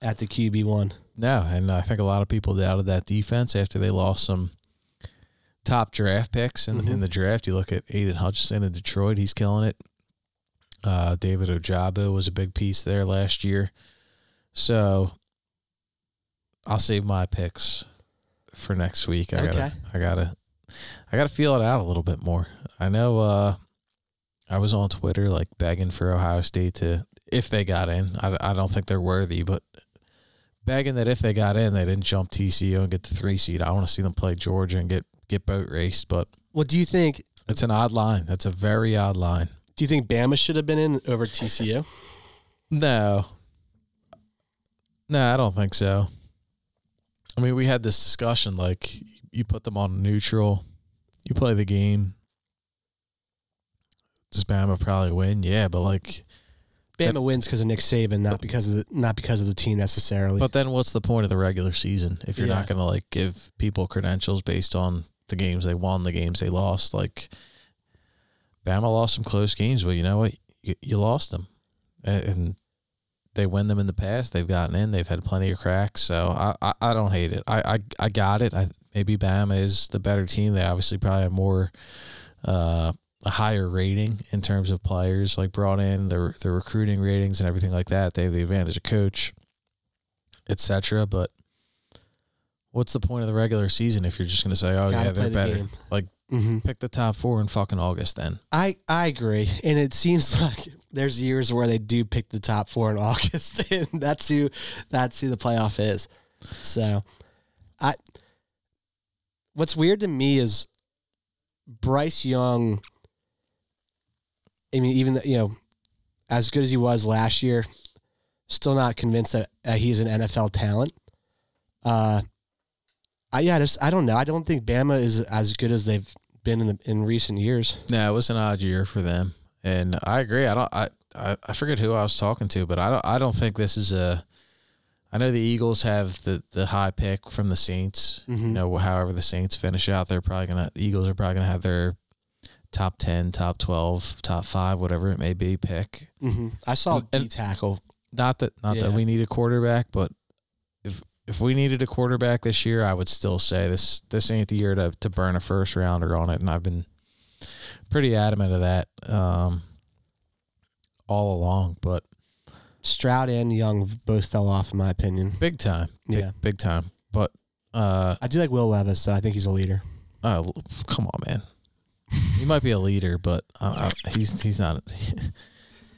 at the QB one. no, and I think a lot of people doubted that defense after they lost some top draft picks in, in Mhm. the draft. You look at Aidan Hutchinson in Detroit; he's killing it. Uh, David Ojabo was a big piece there last year. So I'll save my picks for next week. I Okay. gotta I gotta I gotta feel it out a little bit more. I know uh I was on Twitter like begging for Ohio State to if they got in. I, I don't think they're worthy, but begging that if they got in, they didn't jump TCU and get the three seed. I want to see them play Georgia and get get boat raced, but Well, do you think it's an odd line. That's a very odd line. Do you think Bama should have been in over TCU? No. No, I don't think so. I mean, we had this discussion like you put them on neutral, you play the game. Does Bama probably win? Yeah, but like, Bama wins because of Nick Saban, not because of the not because of the team necessarily. but then what's the point of the regular season if you're Yeah. not going to like give people credentials based on the games they won, the games they lost? Like, Bama lost some close games, but you know what? You, you lost them, and, they win them in the past. They've gotten in. They've had plenty of cracks. So I, I, I don't hate it. I, I, I got it. I maybe Bama is the better team. They obviously probably have more, uh, a higher rating in terms of players like brought in their their recruiting ratings and everything like that. They have the advantage of coach, etc. But what's the point of the regular season if you're just going to say, oh Gotta yeah, they're the better? game. Like hmm pick the top four in fucking August then. I I agree, and it seems [LAUGHS] like there's years where they do pick the top four in [LAUGHS] August, and that's who that's who the playoff is. So, I what's weird to me is Bryce Young. I mean, even you know, as good as he was last year, still not convinced that uh, he's an NFL talent. Uh, I yeah, just I don't know. I don't think Bama is as good as they've been in the, in recent years. No, it was an odd year for them, and I agree. I don't. I, I I forget who I was talking to, but I don't. I don't think this is a I know the Eagles have the the high pick from the Saints. Mhm. You know, however the Saints finish out, they're probably gonna the Eagles are probably gonna have their top ten, top twelve, top five, whatever it may be, pick. hmm I saw D tackle. Not that not that we need a quarterback, but if we needed a quarterback this year, I would still say this this ain't the year to to burn a first rounder on it, and I've been pretty adamant of that um, all along. But Stroud and Young both fell off, in my opinion. big time, big, Yeah. big time. But uh, I do like Will Levis, so I think he's a leader. oh, come on, man, he might be a leader, but uh, he's he's not. [LAUGHS]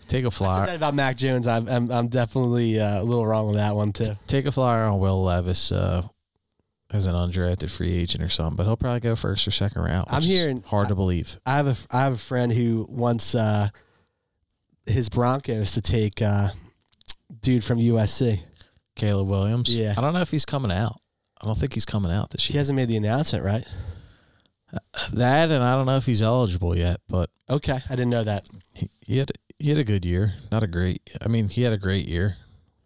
take a flyer. said that about Mac Jones. I'm I'm, I'm definitely uh, a little wrong with that one too. take a flyer on Will Levis uh, as an undrafted free agent or something, but he'll probably go first or second round. I'm hearing- hard to believe. I have a I have a friend who wants uh, his Broncos to take uh, dude from USC. Caleb Williams. Yeah. I don't know if he's coming out. I don't think he's coming out this year. He hasn't made the announcement, right? That and I don't know if he's eligible yet, but Okay, I didn't know that. he, he had he had a good year. Not a great. I mean, he had a great year.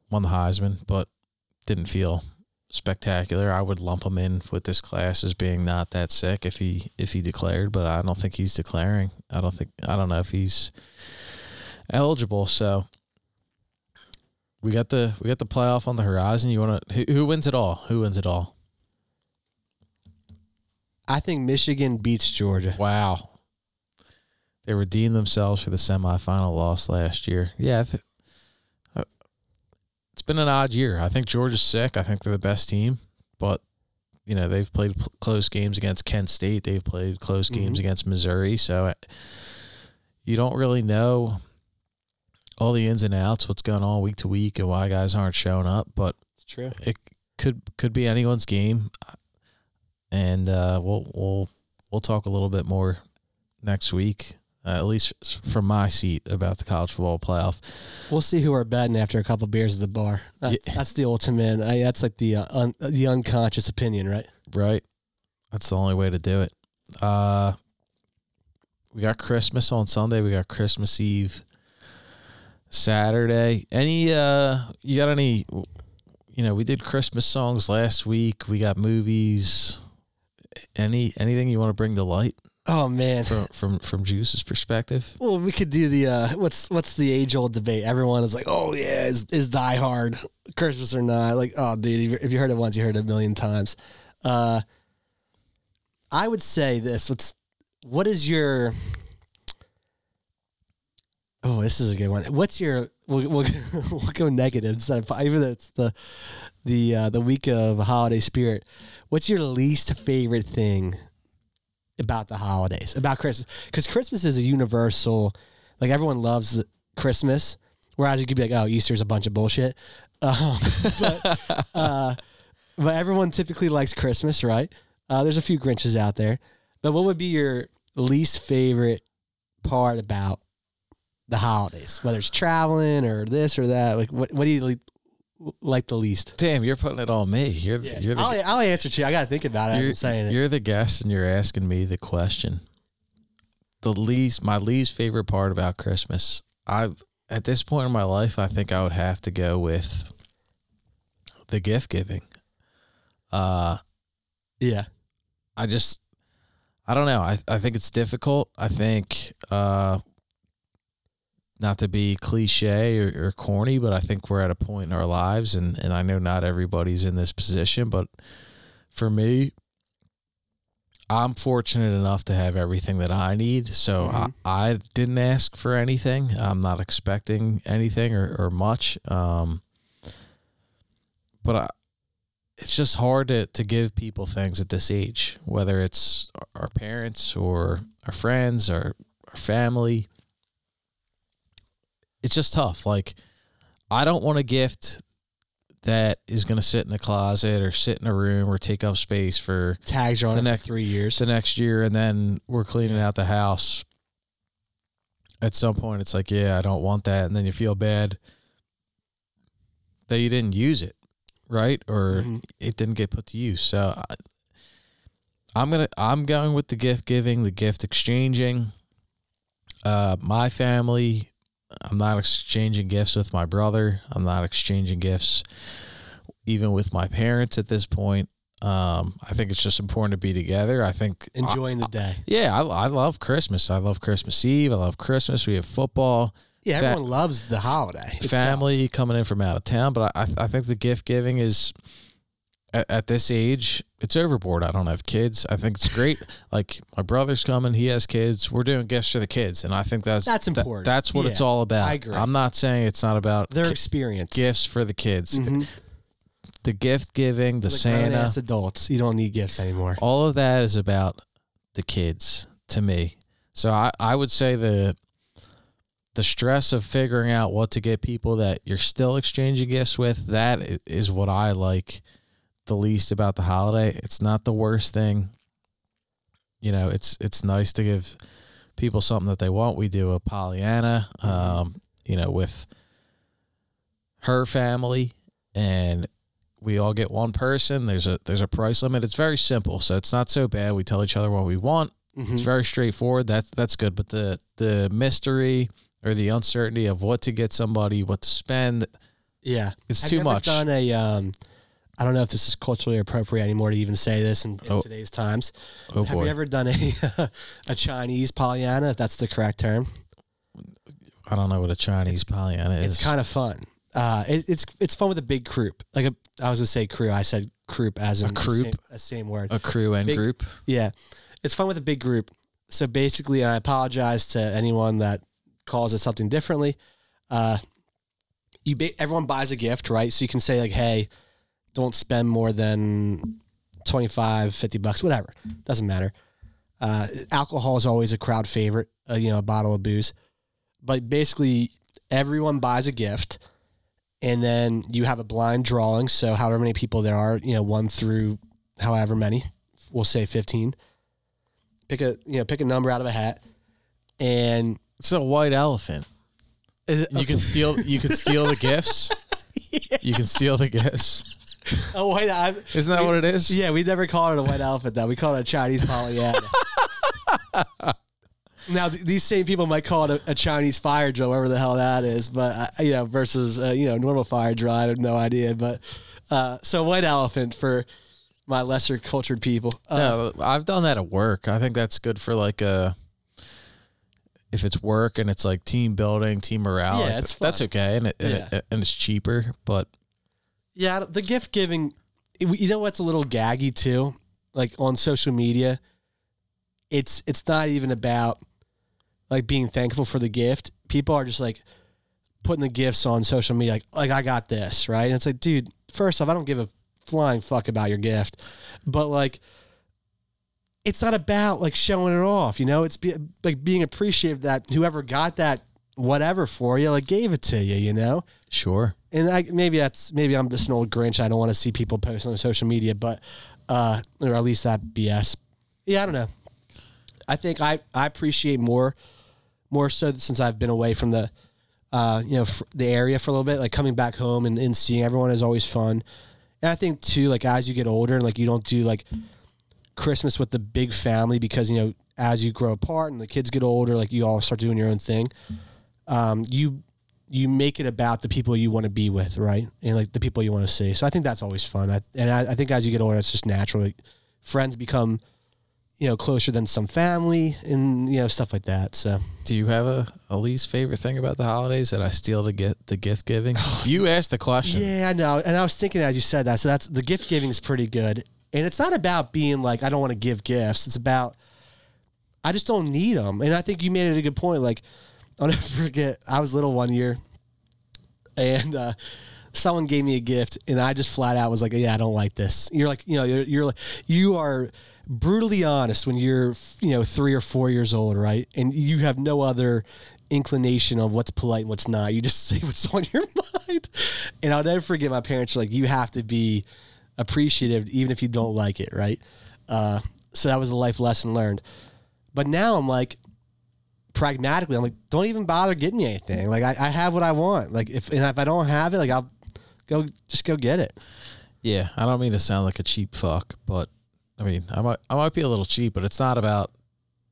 Won the Heisman, but didn't feel spectacular. I would lump him in with this class as being not that sick if he if he declared, but I don't think he's declaring. I don't think I don't know if he's eligible. So we got the we got the playoff on the horizon. You want to who, who wins it all? Who wins it all? I think Michigan beats Georgia. Wow. They redeemed themselves for the semifinal loss last year. Yeah, I th- uh, it's been an odd year. I think Georgia's sick. I think they're the best team, but you know they've played pl- close games against Kent State. They've played close games Mhm. against Missouri. So uh, you don't really know all the ins and outs, what's going on week to week, and why guys aren't showing up. But It's true. it could could be anyone's game, and uh, we'll we'll we'll talk a little bit more next week, uh, at least from my seat about the college football playoff. We'll see who are betting after a couple beers at the bar. That, Yeah. That's the ultimate. I, that's like the uh, un, the unconscious opinion, right? Right, that's the only way to do it. Uh, we got Christmas on Sunday. We got Christmas Eve. Saturday. Any uh you got any you know, we did Christmas songs last week. We got movies. Any anything you want to bring to light? Oh man. from from from Juice's perspective. Well, we could do the uh, what's what's the age old debate? Everyone is like, oh yeah, is is Die Hard Christmas or not? Like, oh dude, if you- heard it once, you heard it a million times. Uh, I would say this. What's what is your? Oh, this is a good one. What's your? We'll we'll, [LAUGHS] we'll go negative instead of even though it's the the uh, the week of holiday spirit. What's your least favorite thing about the holidays, about Christmas? Because Christmas is a universal, like everyone loves Christmas, whereas you could be like, oh, Easter's a bunch of bullshit. [LAUGHS] Um, but, uh, but everyone typically likes Christmas, right? Uh, there's a few Grinches out there, but what would be your least favorite part about the holidays, whether it's traveling or this or that? Like, what what do you like the least? Damn, you're putting it on me. You're the, you're the I'll, I'll answer to you. I got to think about it you're, I'm saying it. you're the guest and you're asking me the question. The least my least favorite part about Christmas, I at this point in my life, I think I would have to go with the gift giving. Uh Yeah. I just I don't know. I, I think it's difficult. I think uh not to be cliche or, or corny, but I think we're at a point in our lives and, and I know not everybody's in this position, but for me, I'm fortunate enough to have everything that I need. So Mhm. I, I didn't ask for anything. I'm not expecting anything or, or much. Um, but I, it's just hard to, to give people things at this age, whether it's our parents or our friends or our family. It's just tough. Like, I don't want a gift that is going to sit in a closet or sit in a room or take up space for Tags are on The next- three years. the next year and then we're cleaning out the house. At some point, it's like, yeah, I don't want that. And then you feel bad that you didn't use it, right? Or Mhm. it didn't get put to use. So I, I'm gonna I'm going with the gift giving, the gift exchanging. Uh, my family, I'm not exchanging gifts with my brother. I'm not exchanging gifts even with my parents at this point. Um, I think it's just important to be together. I think Enjoying the day. yeah, I, I love Christmas. I love Christmas Eve. I love Christmas. We have football, Yeah, Fa- everyone loves the holiday. itself. family coming in from out of town. But I, I think the gift giving is at, at this age, it's overboard. I don't have kids. I think it's great. [LAUGHS] like my brother's coming. He has kids. We're doing gifts for the kids, and I think that's That's that- important. that's what it's all about. I agree. I'm not saying it's not about Their ki- experience. gifts for the kids. Mhm. The gift giving, the Santa, grown-ass adults. You don't need gifts anymore. all of that is about the kids to me. So I, I would say the the stress of figuring out what to get people that you're still exchanging gifts with, that is what I like the least about the holiday. It's not the worst thing. You know, it's it's nice to give people something that they want. We do a Pollyanna, um, you know, with her family and we all get one person. There's a there's a price limit. It's very simple, so it's not so bad. We tell each other what we want. Mhm. It's very straightforward. That's that's good. But the the mystery or the uncertainty of what to get somebody, what to spend, Yeah. it's Have too much. Done a. Um, I don't know if this is culturally appropriate anymore to even say this in, in Oh. today's times. oh Have boy, you ever done a [LAUGHS] a Chinese Pollyanna? If that's the correct term, I don't know what a Chinese Pollyanna is. it's kind of fun. Uh, it, it's it's fun with a big group. Like a, I was gonna say crew. I said group as in A the croup? same, a same word. a crew and big- group. Yeah, it's fun with a big group. So basically, I apologize to anyone that calls it something differently. Uh, you ba- everyone buys a gift, right? So you can say like, "Hey, don't spend more than 25, 50 bucks, whatever. Doesn't matter." Uh, alcohol is always a crowd favorite. Uh, you know, a bottle of booze, but basically, everyone buys a gift. And then you have a blind drawing. So, however many people there are, you know, one through however many, we'll say 15 pick a you know pick a number out of a hat and It's a white elephant. is it, You can [LAUGHS] steal. You can steal the gifts. [LAUGHS] You can steal the gifts. [LAUGHS] a white I, Isn't that what it is? yeah we never call it a white elephant though we call it a chinese pollyanna [LAUGHS] now th- these same people might call it a, a chinese fire drill whatever the hell that is but uh, you know versus uh, you know normal fire drill i have no idea but uh, so white elephant for my lesser cultured people uh, No, I've done that at work. I think that's good for like a if it's work and it's like team building, team morale. Yeah, it's that's okay, and it, and, Yeah. it, and it's cheaper. But Yeah, the gift giving, you know what's a little gaggy too? Like on social media, it's it's not even about like being thankful for the gift. People are just like putting the gifts on social media, like like I got this right, and it's like, dude, first off, I don't give a flying fuck about your gift, but like. It's not about like showing it off, you know. It's be, like being appreciative that whoever got that whatever for you, like gave it to you, you know sure, and I maybe that's maybe I'm just an old Grinch. I don't want to see people post on social media, but uh, or at least that BS. Yeah, I don't know. I think I I appreciate more more so since I've been away from the uh, you know fr- the area for a little bit. Like coming back home and, and seeing everyone is always fun. And I think too, like as you get older and like you don't do like Christmas with the big family because you know as you grow apart and the kids get older, like you all start doing your own thing. Um, you you make it about the people you want to be with, right? And like the people you want to see. So I think that's always fun. I, and I, I think as you get older, it's just natural. Like, friends become, you know, closer than some family and, you know, stuff like that. So do you have a, a least favorite thing about the holidays that I steal the get the gift giving? [LAUGHS] you asked the question. yeah, I know. And I was thinking as you said that. So that's the gift giving is pretty good. And it's not about being like, I don't want to give gifts. It's about, I just don't need them. And I think you made it a good point. Like, I'll never [LAUGHS] forget, I was little one year and uh, someone gave me a gift and I just flat out was like, yeah, I don't like this. You're like, you know, you're, you're like, you are brutally honest when you're, you know, three or four years old, right? And you have no other inclination of what's polite and what's not. You just [LAUGHS] say what's on your [LAUGHS] mind. And I'll never forget my parents like, you have to be appreciative even if you don't like it, right? Uh, so that was a life lesson learned. But now I'm like, pragmatically, I'm like, don't even bother getting me anything. Like I, I have what I want. Like if and if I don't have it, like I'll go just go get it. Yeah, I don't mean to sound like a cheap fuck, but I mean, I might I might be a little cheap, but it's not about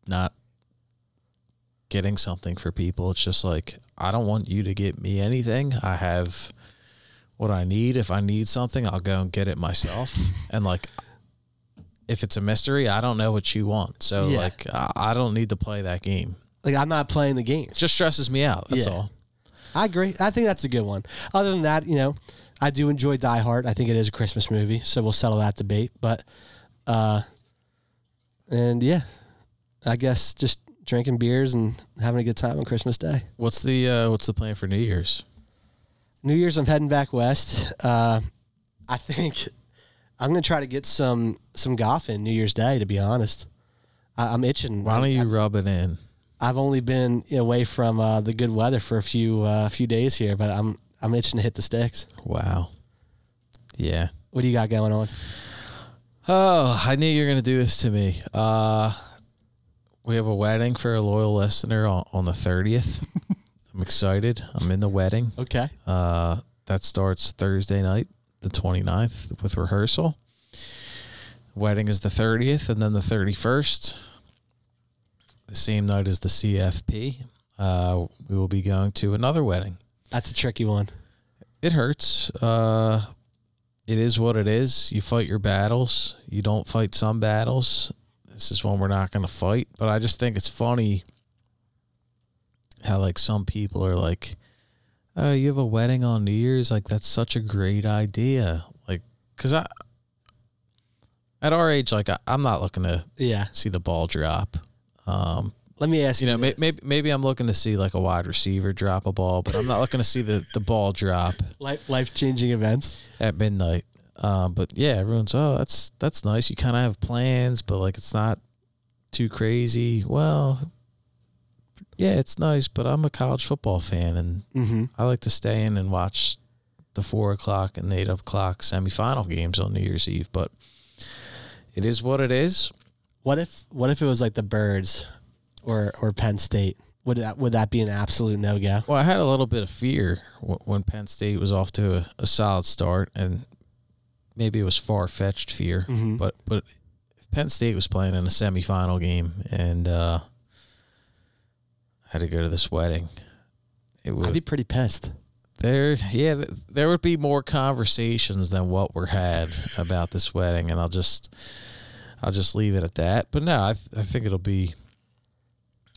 not getting something for people. It's just like I don't want you to get me anything. I have what I need. If I need something, I'll go and get it myself. [LAUGHS] and like, if it's a mystery, I don't know what you want. So Yeah. like, I, I don't need to play that game. Like I'm not playing the game. It just stresses me out. That's Yeah. all. I agree. I think that's a good one. Other than that, you know, I do enjoy Die Hard. I think it is a Christmas movie, so we'll settle that debate. But, uh, and yeah, I guess just drinking beers and having a good time on Christmas Day. What's the uh, what's the plan for New Year's? New Year's, I'm heading back west. Uh, I think [LAUGHS] I'm gonna try to get some some golf in New Year's Day. To be honest, I, I'm itching. Why don't you I've, rub it in? I've only been away from uh, the good weather for a few uh, few days here, but I'm I'm itching to hit the sticks. Wow. Yeah. What do you got going on? Oh, I knew you were going to do this to me. Uh, we have a wedding for a loyal listener on, on the 30th. [LAUGHS] I'm excited. I'm in the wedding. Okay. Uh, that starts Thursday night, the 29th, with rehearsal. Wedding is the 30th, and then the 31st, the same night as the CFP. Uh, we will be going to another wedding. That's a tricky one. It hurts. Uh, it is what it is. You fight your battles. You don't fight some battles. This is one we're not going to fight. But I just think it's funny how like some people are like, "Oh, you have a wedding on New Year's? Like that's such a great idea." Like, cause I at our age, like I, I'm not looking to Yeah. see the ball drop. Um, Let me ask you you. know, may, maybe maybe I'm looking to see like a wide receiver drop a ball, but I'm not looking to see the the ball drop life life changing events. at midnight. Um, but yeah, everyone's oh that's that's nice. You kind of have plans, but like it's not too crazy. Well, yeah, it's nice, but I'm a college football fan, and Mm-hmm. I like to stay in and watch the four o'clock and the eight o'clock semifinal games on New Year's Eve. But it is what it is. What if what if it was like the Birds or or Penn State? Would that would that be an absolute no go? Well, I had a little bit of fear wh- when Penn State was off to a, a solid start, and maybe it was far fetched fear, Mhm. but but if Penn State was playing in a semifinal game and uh, I had to go to this wedding, it I'd be pretty pissed. there yeah there would be more conversations than what were had about this wedding, and I'll just I'll just leave it at that. But no, I th- I think it'll be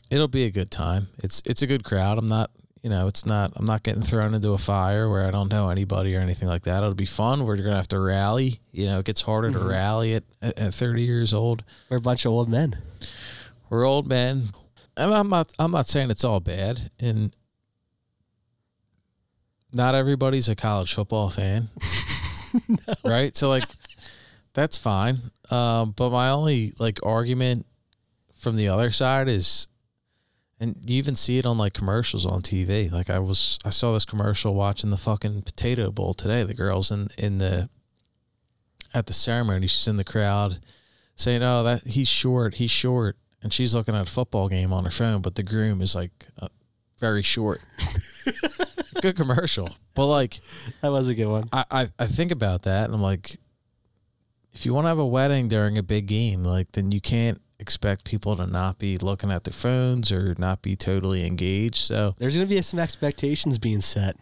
it'll be a good time. It's it's a good crowd. I'm not you know it's not I'm not getting thrown into a fire where I don't know anybody or anything like that. It'll be fun. We're gonna have to rally. You know, it gets harder to mm-hmm. rally at, at at 30 years old. We're a bunch of old men. We're old men. And I'm not I'm not saying it's all bad and not everybody's a college football fan. [LAUGHS] Right? So like that's fine. Um, but my only like argument from the other side is and you even see it on like commercials on TV. Like I was I saw this commercial watching the fucking potato bowl today. The girls in in the at the ceremony, she's in the crowd saying, "Oh, that he's short, he's short," and she's looking at a football game on her phone, but the groom is like uh, very short. [LAUGHS] Good commercial, but like That was a good one. I, I I think about that, and I'm like, if you want to have a wedding during a big game, like then you can't expect people to not be looking at their phones or not be totally engaged. So There's gonna be some expectations being set.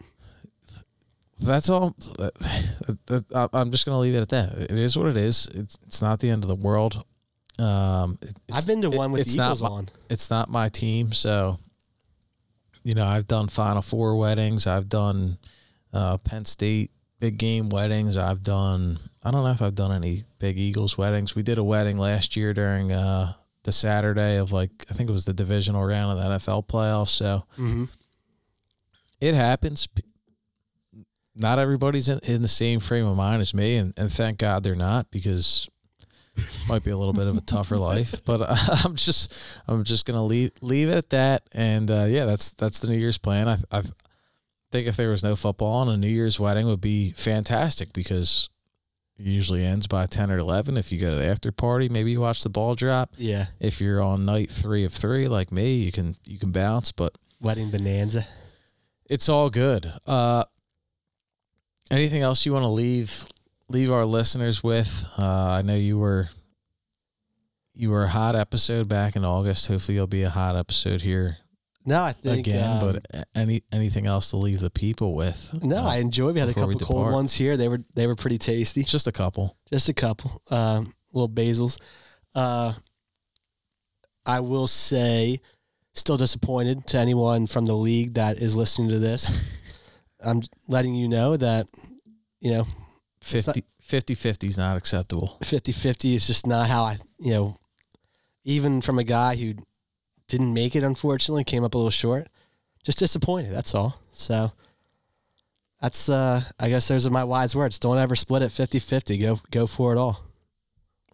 that's all. that- that- I- I'm just gonna leave it at that. It is what it is. It's it's not the end of the world. Um, I've been to it- one with it's the not Eagles my- on. it's not my team, so you know I've done Final Four weddings. I've done uh, Penn State big game weddings. I've done. I don't know if I've done any big Eagles weddings. We did a wedding last year during uh, the Saturday of like I think it was the divisional round of the NFL playoffs. So Mm-hmm. it happens. Not everybody's in, in the same frame of mind as me, and, and thank God they're not because it [LAUGHS] might be a little bit of a tougher life. But [LAUGHS] I'm just I'm just gonna leave leave it at that. And uh, yeah, that's that's the New Year's plan. I I think if there was no football on a New Year's wedding would be fantastic because it usually ends by ten or eleven. If you go to the after party, maybe you watch the ball drop. Yeah. If you're on night three of three like me, you can you can bounce, but Wedding bonanza. it's all good. Uh, anything else you want to leave leave our listeners with? Uh, I know you were you were a hot episode back in August. Hopefully, you'll be a hot episode here No, I think again, um, but any anything else to leave the people with? no, Uh, I enjoyed. We had a couple cold ones here. They were they were pretty tasty. just a couple. Just a couple, um, little basils. Uh, I will say, still disappointed to anyone from the league that is listening to this. [LAUGHS] I'm letting you know that, you know, 50 50 50 is not acceptable. 50 50 is just not how I, you know, even from a guy who didn't make it, unfortunately, came up a little short. Just disappointed. That's all. So that's, uh, I guess those are my wise words. Don't ever split it 50 50. Go, go for it all.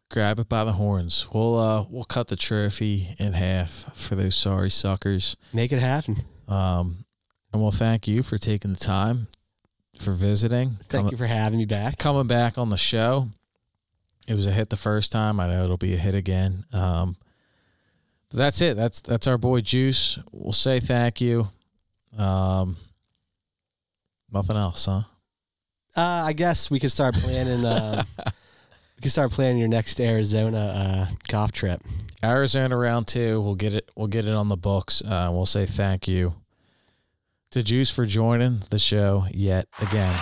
Grab it by the horns. We'll uh we'll cut the trophy in half for those sorry suckers. Make it happen. Um, and we'll thank you for taking the time for visiting. Thank you for having me back. coming back on the show. It was a hit the first time. I know it'll be a hit again. Um, that's it. That's that's our boy Juice. We'll say thank you. Um, nothing else, huh? Uh, I guess we could start planning. Uh, [LAUGHS] we could start planning your next Arizona uh, golf trip. Arizona round two. We'll get it. We'll get it on the books. Uh, we'll say thank you to Juice for joining the show yet again.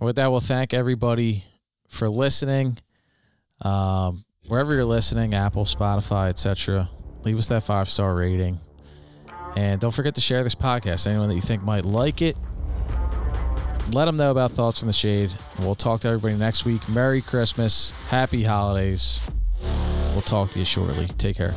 And with that, we'll thank everybody for listening. Um, wherever you're listening, Apple, Spotify, etc. Leave us that five star rating, and don't forget to share this podcast. Anyone that you think might like it, let them know about Thoughts from the Shade. We'll talk to everybody next week. Merry Christmas. Happy holidays. We'll talk to you shortly. Take care.